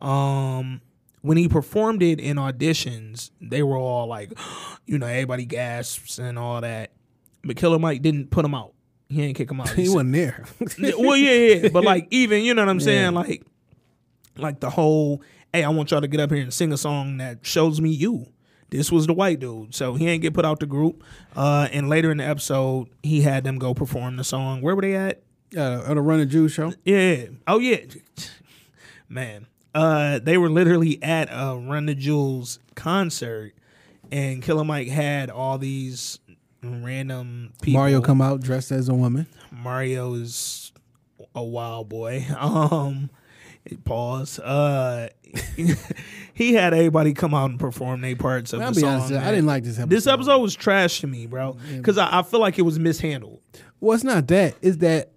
Um, when he performed it in auditions, they were all like, you know, everybody gasps and all that. But Killer Mike didn't put him out. He didn't kick him out. He said- wasn't there. well, yeah, yeah, but like even you know what I'm saying, like, like the whole, hey, I want y'all to get up here and sing a song that shows me you. This was the white dude, so he ain't get put out the group. Uh, and later in the episode, he had them go perform the song. Where were they at? uh, at a Run the Jewels show. Yeah. Oh yeah. Man. Uh they were literally at a Run the Jewels concert and Killer Mike had all these random people. Mario come out dressed as a woman. Mario is a wild boy. Um pause. Uh he had everybody come out and perform their parts of I'll the be song. honest, I didn't like this episode. This episode was trash to me, bro. Because I, I feel like it was mishandled. Well, it's not that. It's that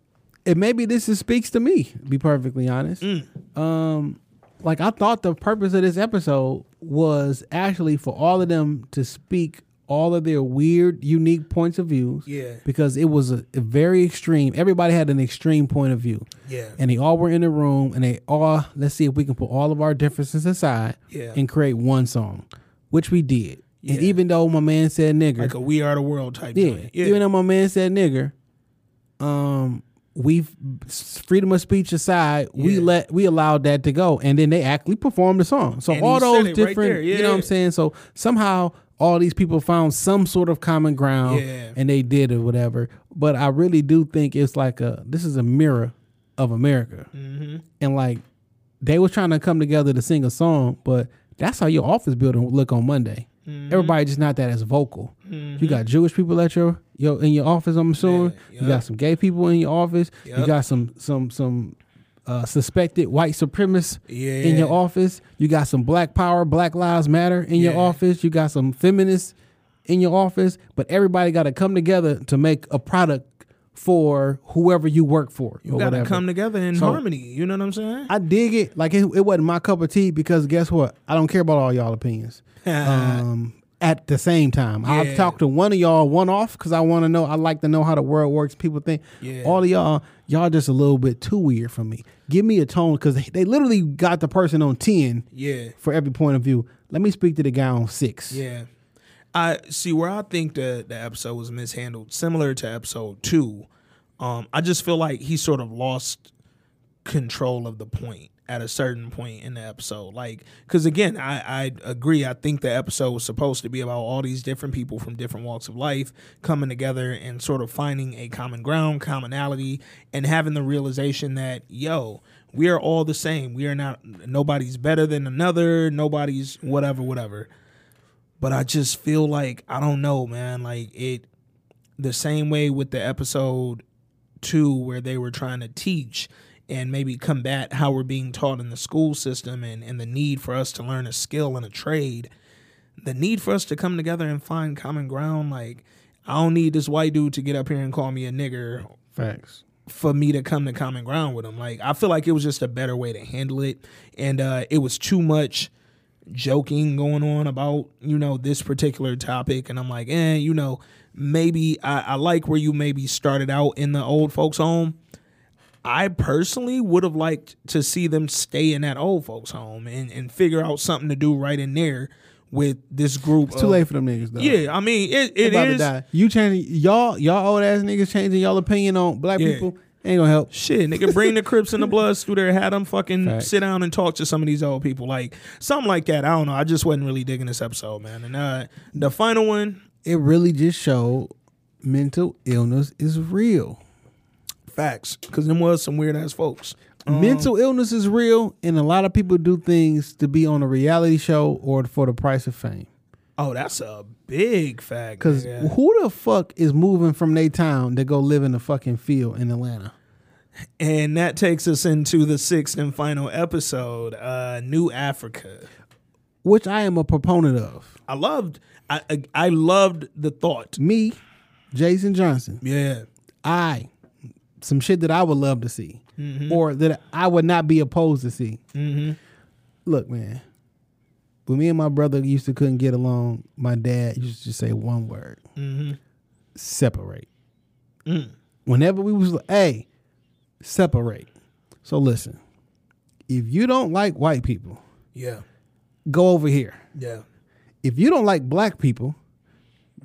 it maybe this is, speaks to me. to Be perfectly honest. Mm. Um, like I thought the purpose of this episode was actually for all of them to speak all of their weird, unique points of views. Yeah. Because it was a, a very extreme. Everybody had an extreme point of view. Yeah. And they all were in the room, and they all let's see if we can put all of our differences aside. Yeah. And create one song, which we did. Yeah. And even though my man said nigger, Like a We Are the World type yeah. Yeah. Even though my man said nigger, um, we freedom of speech aside, we let we allowed that to go, and then they actually performed the song. So And all those it right different, you know what I'm saying. So somehow all these people found some sort of common ground, Yeah. and they did or whatever. But I really do think it's like a this is a mirror of America, Mm-hmm. and like they were trying to come together to sing a song, but that's how your office building would look on Monday. Mm-hmm. Everybody just not that as vocal. You got Jewish people at your your in your office. I'm assuming Yeah, you got some gay people in your office. You got some some some uh, suspected white supremacists Yeah. in your office. You got some Black Power, Black Lives Matter in your office. You got some feminists in your office. But everybody got to come together to make a product for whoever you work for. You gotta come together in So- harmony. You know what I'm saying? I dig it. Like it, it wasn't my cup of tea because guess what? I don't care about all y'all opinions. um, at the same time, I've Yeah. talked to one of y'all one off because I want to know. I like to know how the world works. People think Yeah. all of y'all, y'all just a little bit too weird for me. Give me a tone because they, they literally got the person on ten yeah. for every point of view. Let me speak to the guy on six. Yeah. I see where I think the the episode was mishandled, similar to episode two. Um, I just feel like he sort of lost control of the point at a certain point in the episode. Like, because again, I, I agree. I think the episode was supposed to be about all these different people from different walks of life coming together and sort of finding a common ground, commonality, and having the realization that, yo, we are all the same. We are not, nobody's better than another, nobody's whatever, whatever. But I just feel like, I don't know, man. Like, it, the same way with the episode two where they were trying to teach and maybe combat how we're being taught in the school system and, and the need for us to learn a skill and a trade the need for us to come together and find common ground like i don't need this white dude to get up here and call me a nigger Facts. for me to come to common ground with him. Like I feel like it was just a better way to handle it, and uh, it was too much joking going on about you know this particular topic, and I'm like, eh, you know, maybe I, I like where you maybe started out in the old folks' home. I personally would have liked to see them stay in that old folks' home and, and figure out something to do right in there with this group. It's too late for them niggas though. Yeah, I mean it. It They about to die. You changing y'all y'all old ass niggas changing y'all opinion on black Yeah. people ain't gonna help. Shit, nigga, bring the Crips and the Bloods through there, had them fucking sit down and talk to some of these old people, like something like that. I don't know. I just wasn't really digging this episode, man. And uh, the final one, It really just showed mental illness is real. Facts, because them was some weird ass folks. Um, mental illness is real, and a lot of people do things to be on a reality show or for the price of fame. Oh, that's a big fact. Because nigga. who the fuck is moving from their town to go live in a fucking field in Atlanta? And that takes us into the sixth and final episode, uh, New Africa. which I am a proponent of. I loved I I, I loved the thought. Me, Jason Johnson, Yeah. I, some shit that I would love to see, mm-hmm. or that I would not be opposed to see. Mm-hmm. Look, man, when me and my brother used to couldn't get along, my dad used to say one word: mm-hmm. separate. Mm. Whenever we was, like, hey, separate. So listen, if you don't like white people, Yeah. go over here. Yeah. If you don't like black people,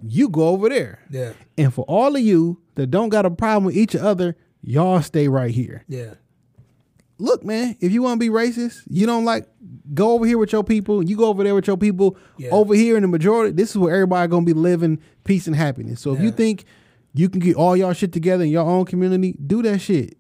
you go over there. Yeah. And for all of you that don't got a problem with each other, y'all stay right here. Yeah. Look, man, if you want to be racist, you don't like go over here with your people, you go over there with your people. Yeah. Over here in the majority, this is where everybody gonna be living peace and happiness. So if you think you can get all y'all shit together in your own community, do that shit.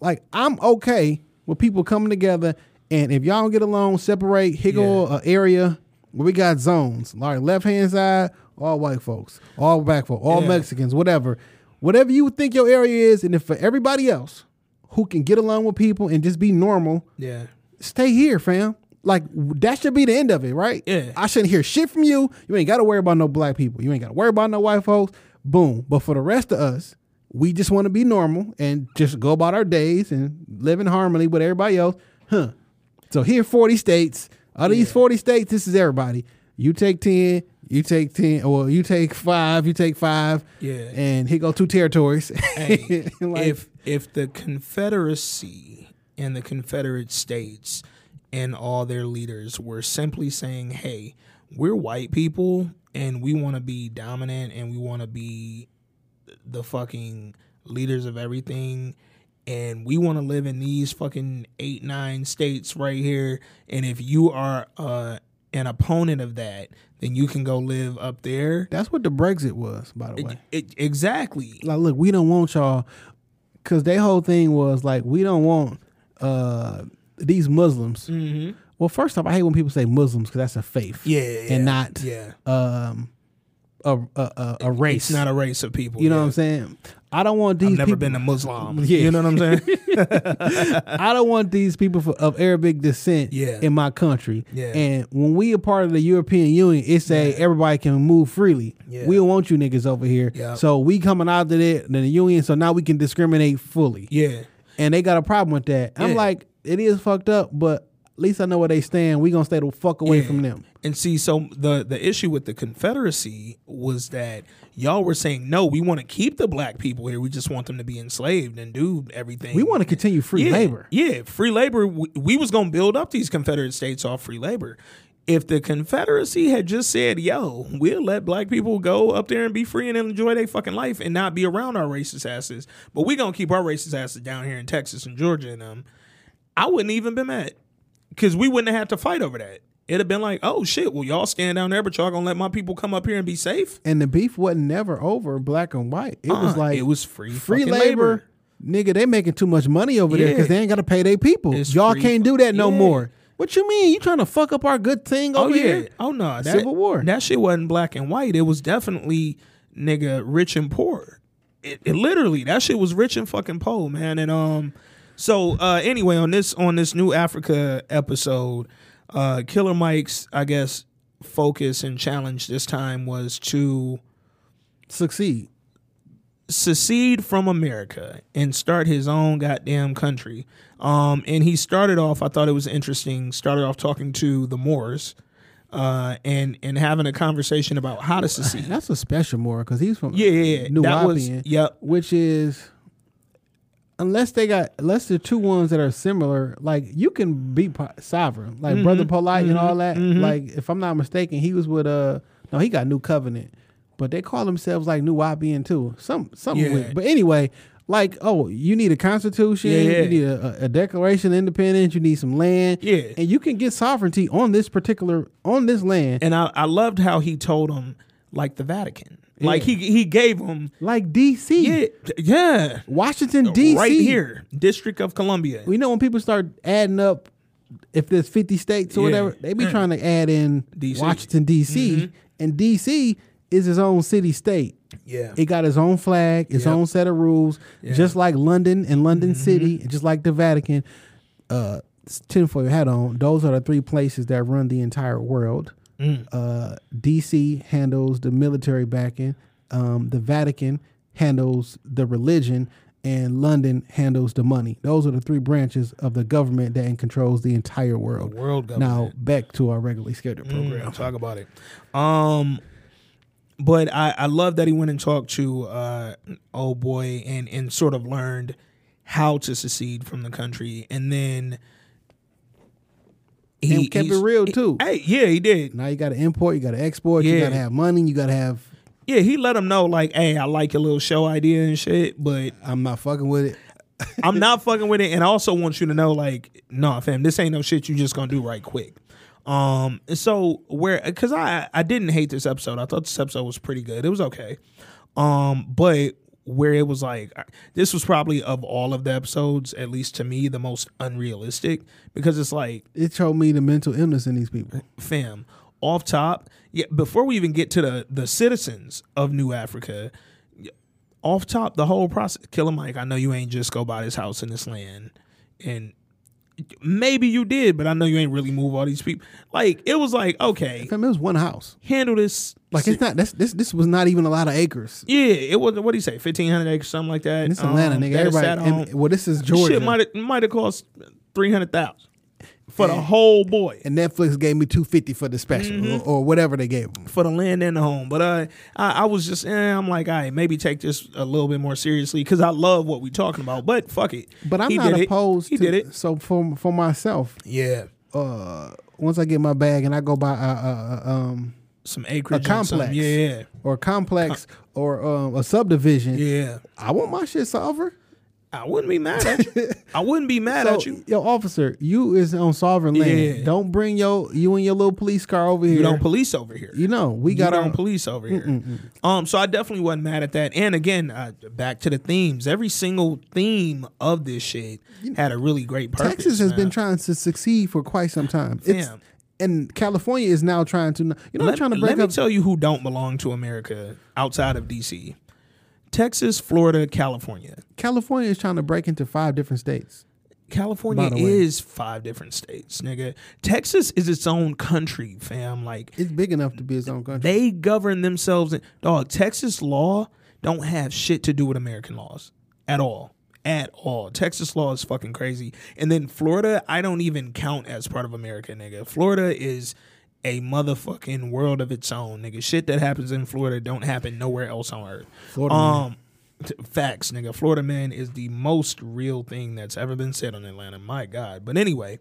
Like I'm okay with people coming together, and if y'all don't get along, separate. Go Yeah. a area where we got zones. Like left hand side, all white folks, all black folks, all Yeah. Mexicans, whatever. Whatever you think your area is, and if for everybody else who can get along with people and just be normal, Yeah. stay here, fam. Like that should be the end of it, right? Yeah. I shouldn't hear shit from you. You ain't got to worry about no black people. You ain't got to worry about no white folks. Boom. But for the rest of us, we just want to be normal and just go about our days and live in harmony with everybody else. Huh. So here, 40 states. Out of these 40 states, this is everybody. You take 10, you take 10, or you take five, you take five. Yeah. And he go two territories. Hey, Like- if if the Confederacy and the Confederate States and all their leaders were simply saying, "Hey, we're white people and we want to be dominant and we want to be the fucking leaders of everything." And we want to live in these fucking eight, nine states right here. And if you are uh, an opponent of that, then you can go live up there. That's what the Brexit was, by the way. It, exactly. like look we don't want y'all because their whole thing was like we don't want uh these muslims Mm-hmm. well first off i hate when people say muslims because that's a faith Yeah, yeah, and not yeah. um a a, a, a race It's not a race of people. you know yeah. what i'm saying i don't want these I've never people been a Muslim. Yeah. You know what I'm saying? i don't want these people for, of arabic descent Yeah. in my country Yeah. and when we are part of the european union it say everybody can move freely Yeah. we don't want you niggas over here Yeah. so we coming out of the, the union so now we can discriminate fully yeah. and they got a problem with that. I'm like, it is fucked up, but at least I know where they stand. We gonna stay the fuck away Yeah. from them. And see, so the the issue with the Confederacy was that y'all were saying no, we want to keep the black people here. We just want them to be enslaved and do everything. We want to continue free yeah, labor. Yeah, free labor. We, we was gonna build up these Confederate states off free labor. If the Confederacy had just said, "Yo, we'll let black people go up there and be free and enjoy their fucking life and not be around our racist asses," but we gonna keep our racist asses down here in Texas and Georgia and them, I wouldn't even been mad because we wouldn't have had to fight over that. It'd have been like, "Oh shit, well y'all stand down there, but y'all gonna let my people come up here and be safe?" And the beef wasn't never over black and white. It was Uh-uh. like it was free free fucking labor. Nigga, they making too much money over there because they ain't got to pay their people. It's Y'all can't do that no Yeah. more. What you mean? You trying to fuck up our good thing Oh over yeah. here? Oh no. That, Civil War. That shit wasn't black and white. It was definitely nigga rich and poor. It, it literally that shit was rich and fucking poor, man. And um, so uh, anyway, on this on this new Africa episode, uh, Killer Mike's I guess focus and challenge this time was to Succeed. secede from America and start his own goddamn country. Um, and he started off. I thought it was interesting. Started off talking to the Moors, uh, and and having a conversation about how to secede. That's a special more because he's from Yeah, yeah, yeah. New That was- yep. which is unless they got unless the two ones that are similar, like you can be po- sovereign, like Mm-hmm. Brother Polite and all that. Like if I'm not mistaken, he was with uh no, he got New Covenant, but they call themselves like New Wapian too. Some something Yeah. weird. But anyway. Like oh, you need a constitution, Yeah, yeah. you need a, a declaration of independence, you need some land, Yeah. and you can get sovereignty on this particular on this land, And I, I loved how he told him like the Vatican. Like he he gave them like D.C., yeah yeah Washington D.C., right here District of Columbia. We know when people start adding up, if there's 50 states or Yeah. whatever, they be trying to add in DC. Washington D.C. Mm-hmm. and D.C. is its own city state. Yeah. It got its own flag, its Yep. own set of rules, Yeah. just like London and London Mm-hmm. City, and just like the Vatican. Uh, tinfoil hat on. Those are the three places that run the entire world. Mm. Uh, DC handles the military backing. Um, the Vatican handles the religion, and London handles the money. Those are the three branches of the government that controls the entire world. world government. Now back to our regularly scheduled program. Mm, talk about it. Um, but I I love that he went and talked to uh old boy and and sort of learned how to secede from the country, and then And kept it real, too. Hey, yeah, he did. Now you got to import, you got to export, you got to have money, you got to have. Yeah, he let him know like, hey, I like your little show idea and shit, but I'm not fucking with it. I'm not fucking with it, and I also want you to know, like, nah, fam, this ain't no shit you just gonna do right quick. Um, and so where, cause I I didn't hate this episode. I thought this episode was pretty good. It was okay. Um, but where it was like, this was probably of all of the episodes, at least to me, the most unrealistic because it's like, It showed me the mental illness in these people. fam, off top, yeah. Before we even get to the the citizens of New Africa, off top, the whole process. Killer Mike, I know you ain't just go buy this house in this land, and maybe you did, but I know you ain't really move all these people. Like it was like, okay, Fam, it was one house. handle this. Like it's not. That's, this this was not even a lot of acres. Yeah, it was. What do you say? Fifteen hundred acres, something like that. And it's Atlanta, Um, nigga. Everybody. sat And, well, this is Georgia. Shit might might have cost three hundred thousand for the whole boy. and Netflix gave me two fifty for the special Mm-hmm. or, or whatever they gave them. for the land and the home. But uh, I, I was just, eh, I'm like, all right, maybe take this a little bit more seriously because I love what we're talking about. But fuck it. But I'm He not did it. opposed. He to, did it. So for for myself, Yeah, uh, once I get my bag and I go buy a, a, a um some acreage, A complex. yeah, or a complex or um, a subdivision, yeah. I want my shit solver. I wouldn't be mad at you. I wouldn't be mad So, at you. yo, officer, you is on sovereign land. Yeah. Don't bring your you and your little police car over here. You don't police over here. You know, we You got our don't police over here. Um, so I definitely wasn't mad at that. And again, uh, back to the themes. Every single theme of this shit had a really great purpose. Texas has man. been trying to succeed for quite some time. It's, Fam. and California is now trying to. You know, let, trying to break up. let me tell you who don't belong to America outside of DC. Texas, Florida, California. California is trying to break into five different states. California is five different states, nigga. Texas is its own country, fam. Like It's big enough to be its own country. they govern themselves. In, dog, Texas law don't have shit to do with American laws at all. At all. Texas law is fucking crazy. And then Florida, I don't even count as part of America, nigga. Florida is a motherfucking world of its own, nigga. Shit that happens in Florida don't happen nowhere else on earth. Florida man. um t- facts, nigga. Florida man is the most real thing that's ever been said on Atlanta. My God. But anyway,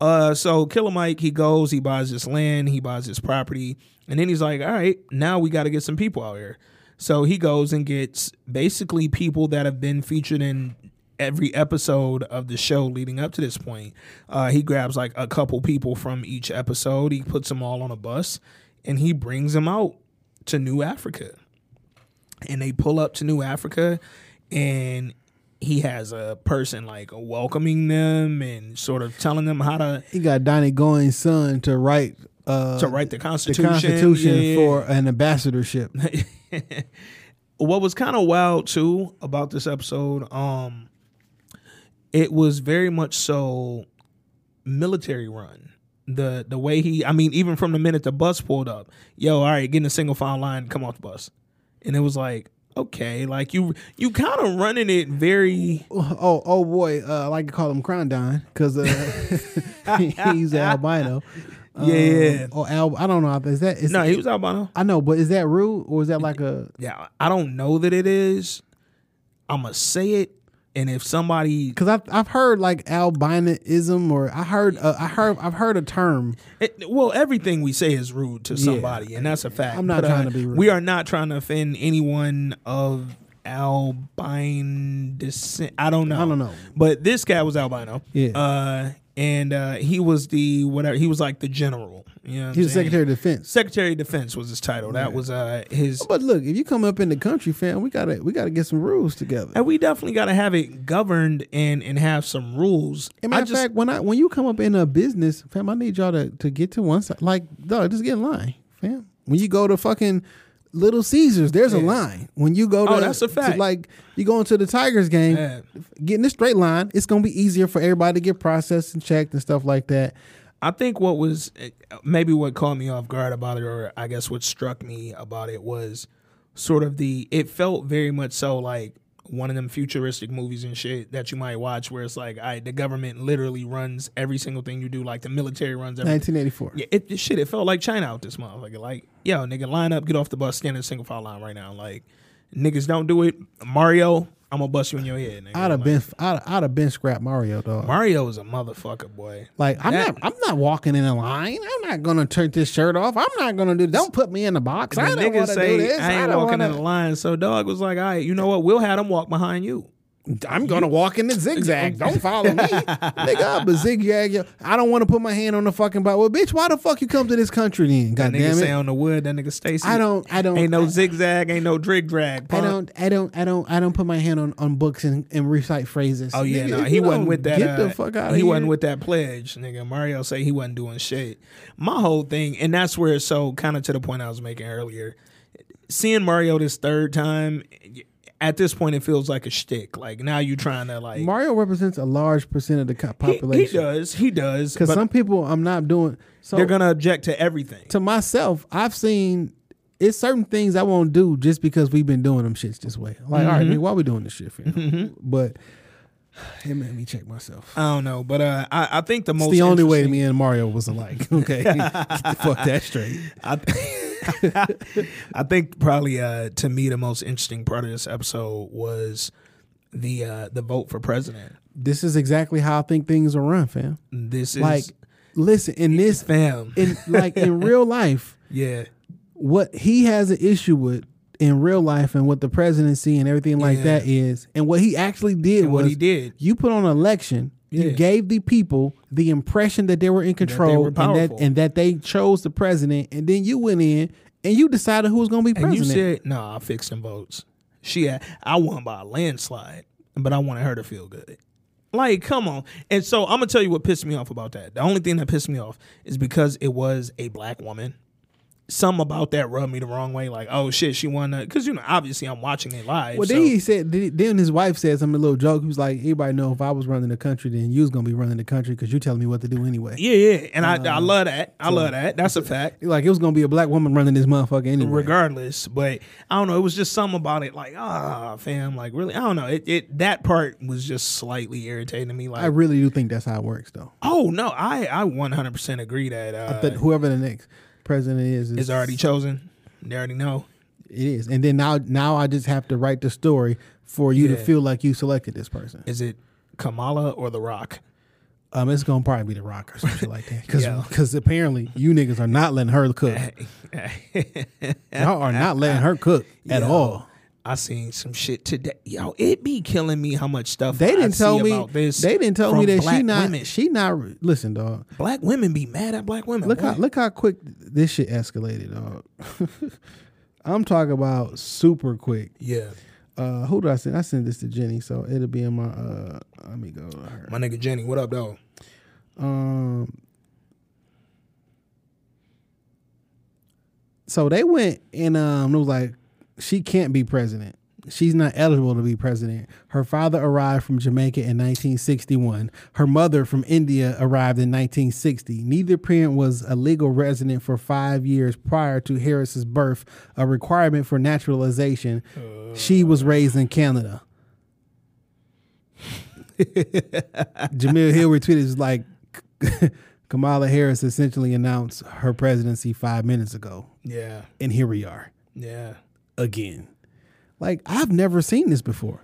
uh, so Killer Mike, he goes, he buys this land, he buys this property, and then he's like, all right, now we got to get some people out here. So he goes and gets basically people that have been featured in every episode of the show leading up to this point. Uh, he grabs like a couple people from each episode, he puts them all on a bus, and he brings them out to New Africa. And they pull up to New Africa, and he has a person like welcoming them and sort of telling them how to he got Donnie Goines' son to write uh, to write the Constitution, the Constitution. Yeah, for an ambassadorship. what was kind of wild too about this episode um it was very much so military run the the way he i mean even from the minute the bus pulled up yo all right get in a single file line come off the bus and it was like okay like you you kind of running it very Oh, oh boy, uh, I like to call him Crondon because uh, he's albino. Um, Yeah. Or al- I don't know. Is that is no he was albino I know, but is that rude or is that like a? yeah i don't know that it is i'm gonna say it and if somebody Because I've I've heard like albinism or I heard uh, I heard I've heard a term. It, well, everything we say is rude to somebody, and that's a fact. I'm not But, trying uh, to be rude. We are not trying to offend anyone of albine descent. I don't know. I don't know. But this guy was albino. Yeah. Uh, and uh, he was the whatever. He was like the general. You know, He was saying? Secretary of Defense. Secretary of Defense was his title. That was uh his. But look, if you come up in the country, fam, we gotta we gotta get some rules together. And we definitely got to have it governed and and have some rules. As a matter I of just fact, when I when you come up in a business, fam, I need y'all to, to get to one side. Like, dog, just get in line, fam. When you go to fucking Little Caesars, there's a line. When you go to, Oh, that's a fact. like you go into the Tigers game, Yeah. getting a straight line, it's gonna be easier for everybody to get processed and checked and stuff like that. I think what was maybe what caught me off guard about it, or I guess what struck me about it was sort of the. It felt very much so like one of them futuristic movies and shit that you might watch, where it's like, I the government literally runs every single thing you do, like the military runs everything. 1984. Yeah, it, it- shit. It felt like China out this motherfucker. Like, yo, nigga, line up, get off the bus, stand in a single file line right now. Like, niggas don't do it. Mario, I'm gonna bust you in your head. Nigga. I'd have Like, been, I'd, I'd have been scrap Mario dog. Mario is a motherfucker, boy. Like I'm That- not, I'm not walking in a line. I'm not gonna turn this shirt off. I'm not gonna do. Don't put me in the box. The I don't want to do this. I ain't don't walking wanna, in the line. So dog was like, all right, you know what? We'll have them walk behind you. I'm gonna walk in the zigzag. Don't follow me, nigga. I'm a zigzag. yo. I don't want to put my hand on the fucking button. Well, bitch, why the fuck you come to this country then? That God nigga damn say on the wood, that nigga Stacy. I don't. I don't. Ain't no I- zigzag, ain't no drig drag. I don't, I don't, I don't, I don't put my hand on, on books and, and recite phrases. Oh yeah, Nigga, no, if he wasn't with that. Get uh, the fuck out of he here. wasn't with that pledge, nigga. Mario say he wasn't doing shit. My whole thing, and that's where it's so kind of to the point I was making earlier. Seeing Mario this third time, at this point, it feels like a shtick. Like now you're trying to like Mario represents a large percent of the co- he, he does, he does, Because some people, I'm not doing. So they're gonna object to everything. to myself, I've seen it's certain things I won't do just because we've been doing them shits this way. Like, all right, Mm-hmm. nigga, why we doing this shit for? But it made me check myself. I don't know, but uh, I, I think the It's most the only way interesting- me and Mario was alike. Okay, fuck that straight. I, I think probably uh, to me the most interesting part of this episode was the uh, the vote for president. This is exactly how I think things are run, fam. This is Like, listen, in this, fam. in like in real life, yeah, what he has an issue with in real life and what the presidency and everything like Yeah. that is, and what he actually did And was what he did. You put on an election. You gave the people the impression that they were in control were and that and that they chose the president, and then you went in and you decided who was going to be and president. you said no. I fixed them votes. She, had, I won by a landslide, but I wanted her to feel good. Like, come on. And so I'm gonna tell you what pissed me off about that. The only thing that pissed me off is because it was a black woman. Some about that rubbed me the wrong way. Like, oh shit, she won because you know obviously I'm watching it live. well, so- then he said. Then his wife said something a little joke. He was like, "Everybody know if I was running the country, then you was gonna be running the country because you telling me what to do anyway." Yeah, yeah, and I, I love that. I love that. That's a fact. Like it was gonna be a black woman running this motherfucker anyway. Regardless, but I don't know. It was just something about it, like ah, fam, like really, I don't know. It, it that part was just slightly irritating to me. Like, I really do think that's how it works, though. oh no, I I 100 percent agree that uh, That whoever the next president is is already chosen. They already know. It is, and then now now I just have to write the story for you to feel like you selected this person. Is it Kamala or The Rock? Um, it's gonna probably be the Rock or something like that, because Yeah. apparently you niggas are not letting her cook. Y'all are not letting her cook at Yo, all. I seen some shit today. Yo, it be killing me how much stuff They didn't tell see me. about this. They didn't tell me that she not. Women. She not. Listen, dog. Black women be mad at black women. Look boy. how look how quick this shit escalated, dog. I'm talking about super quick. yeah. Uh, who did I send? I sent this to Jenny, so it'll be in my. Uh, let me go to her. My nigga Jenny, what up, though? Um. So they went and um, it was like she can't be president. She's not eligible to be president. Her father arrived from Jamaica in 1961. Her mother from India arrived in 1960. Neither parent was a legal resident for five years prior to Harris's birth, a requirement for naturalization. She was raised in Canada. Jemele Hill retweeted like Kamala Harris essentially announced her presidency five minutes ago, Yeah. and here we are Yeah. Again. Like I've never seen this before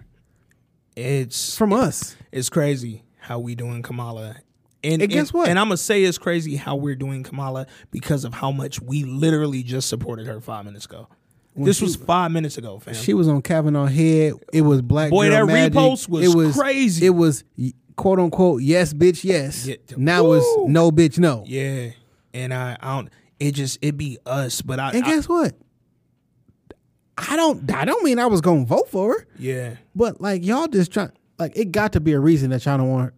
It's from us. it's crazy how we doing Kamala. And, And guess what? And I'm gonna say it's crazy how we're doing Kamala because of how much we literally just supported her five minutes ago. this she- was five minutes ago, fam. She was on Kavanaugh head. It was black. Boy, Girl that Magic. repost was it was crazy. It was quote unquote yes bitch yes. Yeah. Now Woo. it's no bitch no. yeah, and I, I don't. It just it be us, but I, And I- guess what? I don't. I don't mean I was gonna vote for her. yeah, But like y'all just trying like it got to be a reason that y'all don't want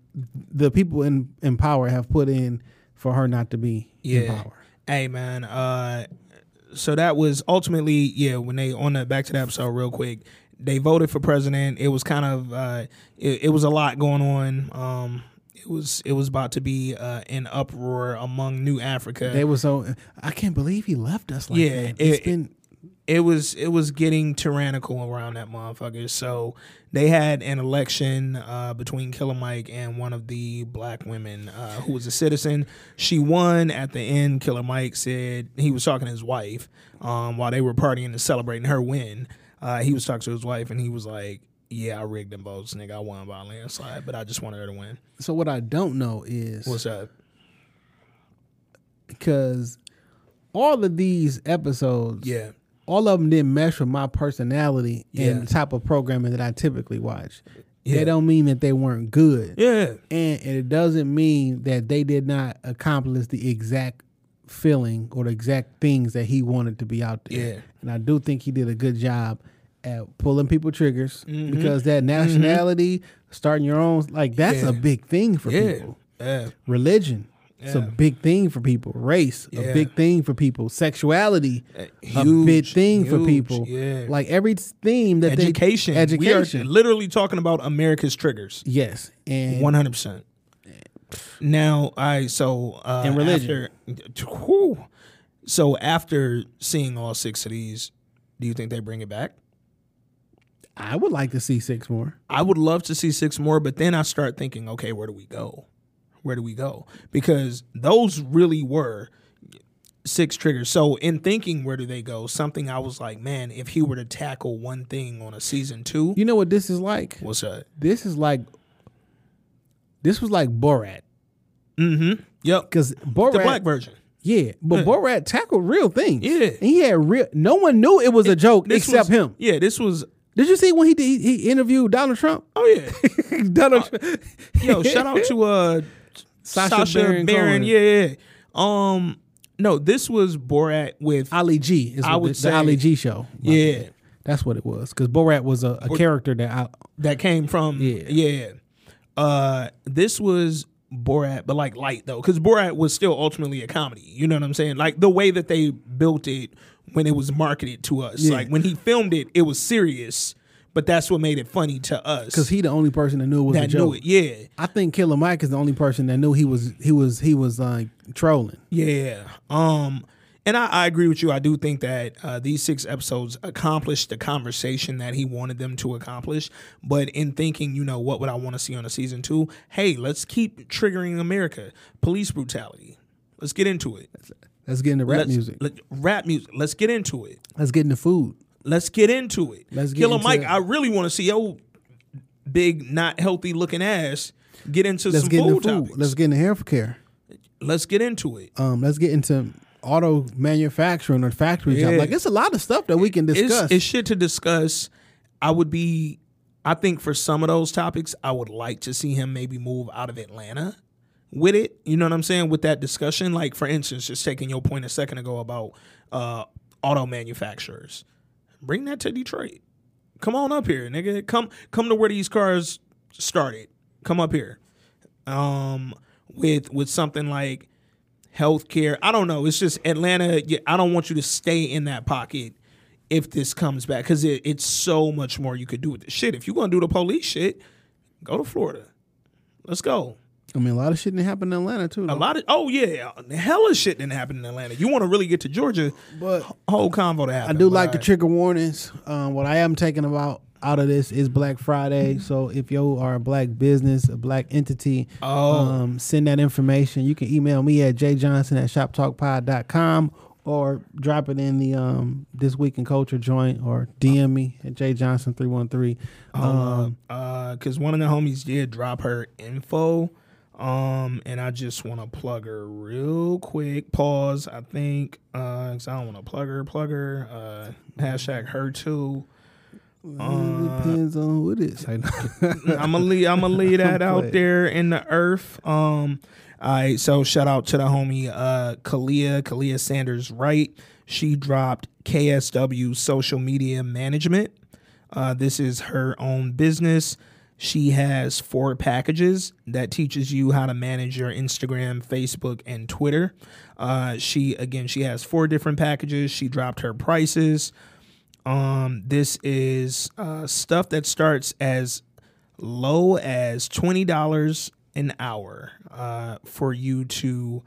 the people in in power have put in for her not to be in yeah. power. Hey man, uh, so that was ultimately yeah when they on the back to the episode real quick they voted for president it was kind of uh it, it was a lot going on um it was it was about to be uh, an uproar among New Africa. They were so I can't believe he left us like Yeah, that. It's it- been it was it was getting tyrannical around that motherfucker. So they had an election uh, between Killer Mike and one of the black women uh, who was a citizen. She won at the end. Killer Mike said he was talking to his wife um, while they were partying and celebrating her win. Uh, he was talking to his wife and he was like, "Yeah, I rigged them votes, nigga. I won by a landslide, but I just wanted her to win." so what I don't know is What's up? because all of these episodes, Yeah, all of them didn't mesh with my personality Yeah. and the type of programming that I typically watch. Yeah. They don't mean that they weren't good. yeah, And, and it doesn't mean that they did not accomplish the exact feeling or the exact things that he wanted to be out there. Yeah. And I do think he did a good job at pulling people triggers Mm-hmm. because that nationality, starting your own, like that's Yeah. a big thing for yeah, people. yeah. Religion. It's a big thing for people. Race, Yeah. a big thing for people. Sexuality, a Huge, big thing for people. yeah. Like every theme that education. they education. We are literally talking about America's triggers. yes, and One hundred percent. Now, I so uh, And religion. After, whew. so after seeing all six of these, do you think they bring it back? I would like to see six more. I would love to see six more, but then I start thinking, okay, where do we go? Where do we go? Because those really were six triggers. So in thinking where do they go, something I was like, man, if he were to tackle one thing on a season two, You know what this is like? what's that? This is like this was like Borat Mm-hmm. Yep. because Borat, The black version. yeah, but Borat tackled real things. Yeah. and he had real. No one knew it was a joke except was- him. Yeah, this was. Did you see when he did, he, interviewed Donald Trump? Oh yeah. Donald, Yo, shout out to uh Sacha Sacha, Baron Baron. Yeah, yeah. Um, no, this was Borat with Ali G is I would the, say- the Ali G show. Yeah. bad. that's what it was. Because Borat was a, a character that I, that came from. Yeah. yeah. Uh, this was Borat, but like light though, because Borat was still ultimately a comedy. You know what I'm saying? Like the way that they built it when it was marketed to us. Yeah. Like when he filmed it, it was serious, but that's what made it funny to us. because he the only person that knew it was a that joke. knew it. Yeah. I think Killer Mike is the only person that knew he was he was he was uh, trolling. Yeah. Um and I, I agree with you. I do think that uh, these six episodes accomplished the conversation that he wanted them to accomplish. But in thinking, you know, what would I want to see on a season two? Hey, let's keep triggering America. Police brutality. Let's get into it. Let's get into rap let's, music. Let, rap music. Let's get into it. Let's get into food. Let's get into it. Let's get Killer Mike, I really want to see your big, not healthy looking ass get into Let's some get into food food. topics. Let's get into health care. let's get into it. Um, let's get into auto manufacturing or factory Yeah. job. Like it's a lot of stuff that we can discuss. It's, it's shit to discuss. I would be, I think for some of those topics, I would like to see him maybe move out of Atlanta with it. You know what I'm saying? With that discussion, like for instance, just taking your point a second ago about uh, auto manufacturers, bring that to Detroit. Come on up here, nigga. Come, come to where these cars started. Come up here. Um, with with something like healthcare. I don't know. It's just Atlanta. I don't want you to stay in that pocket if this comes back because it, it's so much more you could do with this shit. If you're gonna do the police shit, go to Florida. Let's go. I mean, a lot of shit didn't happen in Atlanta too. A lot of oh yeah, hella shit didn't happen in Atlanta. You want to really get to Georgia, But whole convo to happen. I do like the trigger warnings. Um, what I am taking about out of this is Black Friday. So if you are a black business, a black entity, Oh. um, send that information. You can email me at jjohnson at shoptalkpod.com or drop it in the um, This Week in Culture joint or DM me at jjohnson313. Um, uh, because one of the homies did drop her info. Um, and I just want to plug her real quick. Pause. I think, uh, 'cause I don't want to plug her. Plug her. Uh, hashtag her too. it depends on who it is. I'm gonna leave. I'm gonna leave that out there in the earth. Um, all right. So shout out to the homie uh Kalia Kalia Sanders Wright. She dropped KSW Social Media Management. Uh, this is her own business. She has four packages that teaches you how to manage your Instagram, Facebook, and Twitter. Uh, she again, she has four different packages. She dropped her prices. Um, this is uh, stuff that starts as low as twenty dollars an hour uh, for you to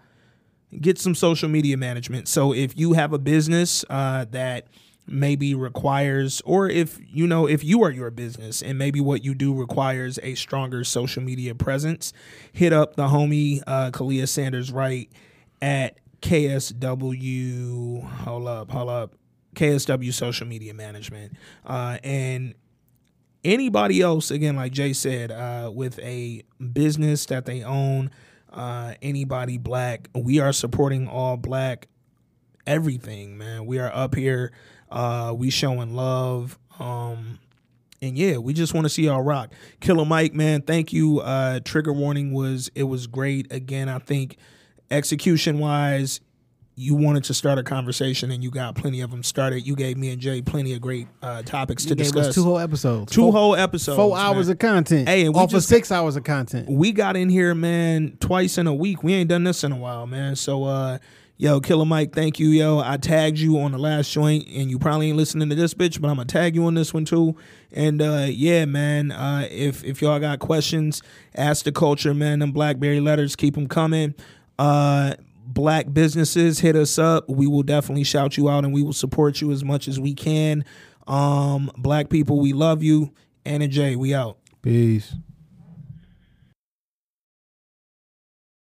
get some social media management. So if you have a business uh, that maybe requires or if you know if you are your business and maybe what you do requires a stronger social media presence hit up the homie uh Kalia Sanders Wright at KSW hold up hold up KSW social media management. Uh and anybody else again like Jay said uh with a business that they own uh anybody black we are supporting all black everything man. We are up here uh, we showing love. Um, and yeah, we just want to see y'all rock. Killer Mike, man, thank you. Uh, trigger warning was it was great. Again, I think execution wise, you wanted to start a conversation and you got plenty of them started. You gave me and Jay plenty of great uh, topics You to gave us discuss. two whole episodes. Two Four- whole episodes. Four hours man. of content. Hey, and we off of just- six hours of content. we got in here, man, twice in a week. We ain't done this in a while, man. So, uh, yo, Killer Mike, thank you, yo. I tagged you on the last joint, and you probably ain't listening to this bitch, but I'm gonna tag you on this one too. And uh, yeah, man, uh, if if y'all got questions, ask the culture, man. Them BlackBerry letters, keep them coming. Uh, black businesses, hit us up. We will definitely shout you out, and we will support you as much as we can. Um, black people, we love you. Anna Jay, we out. Peace.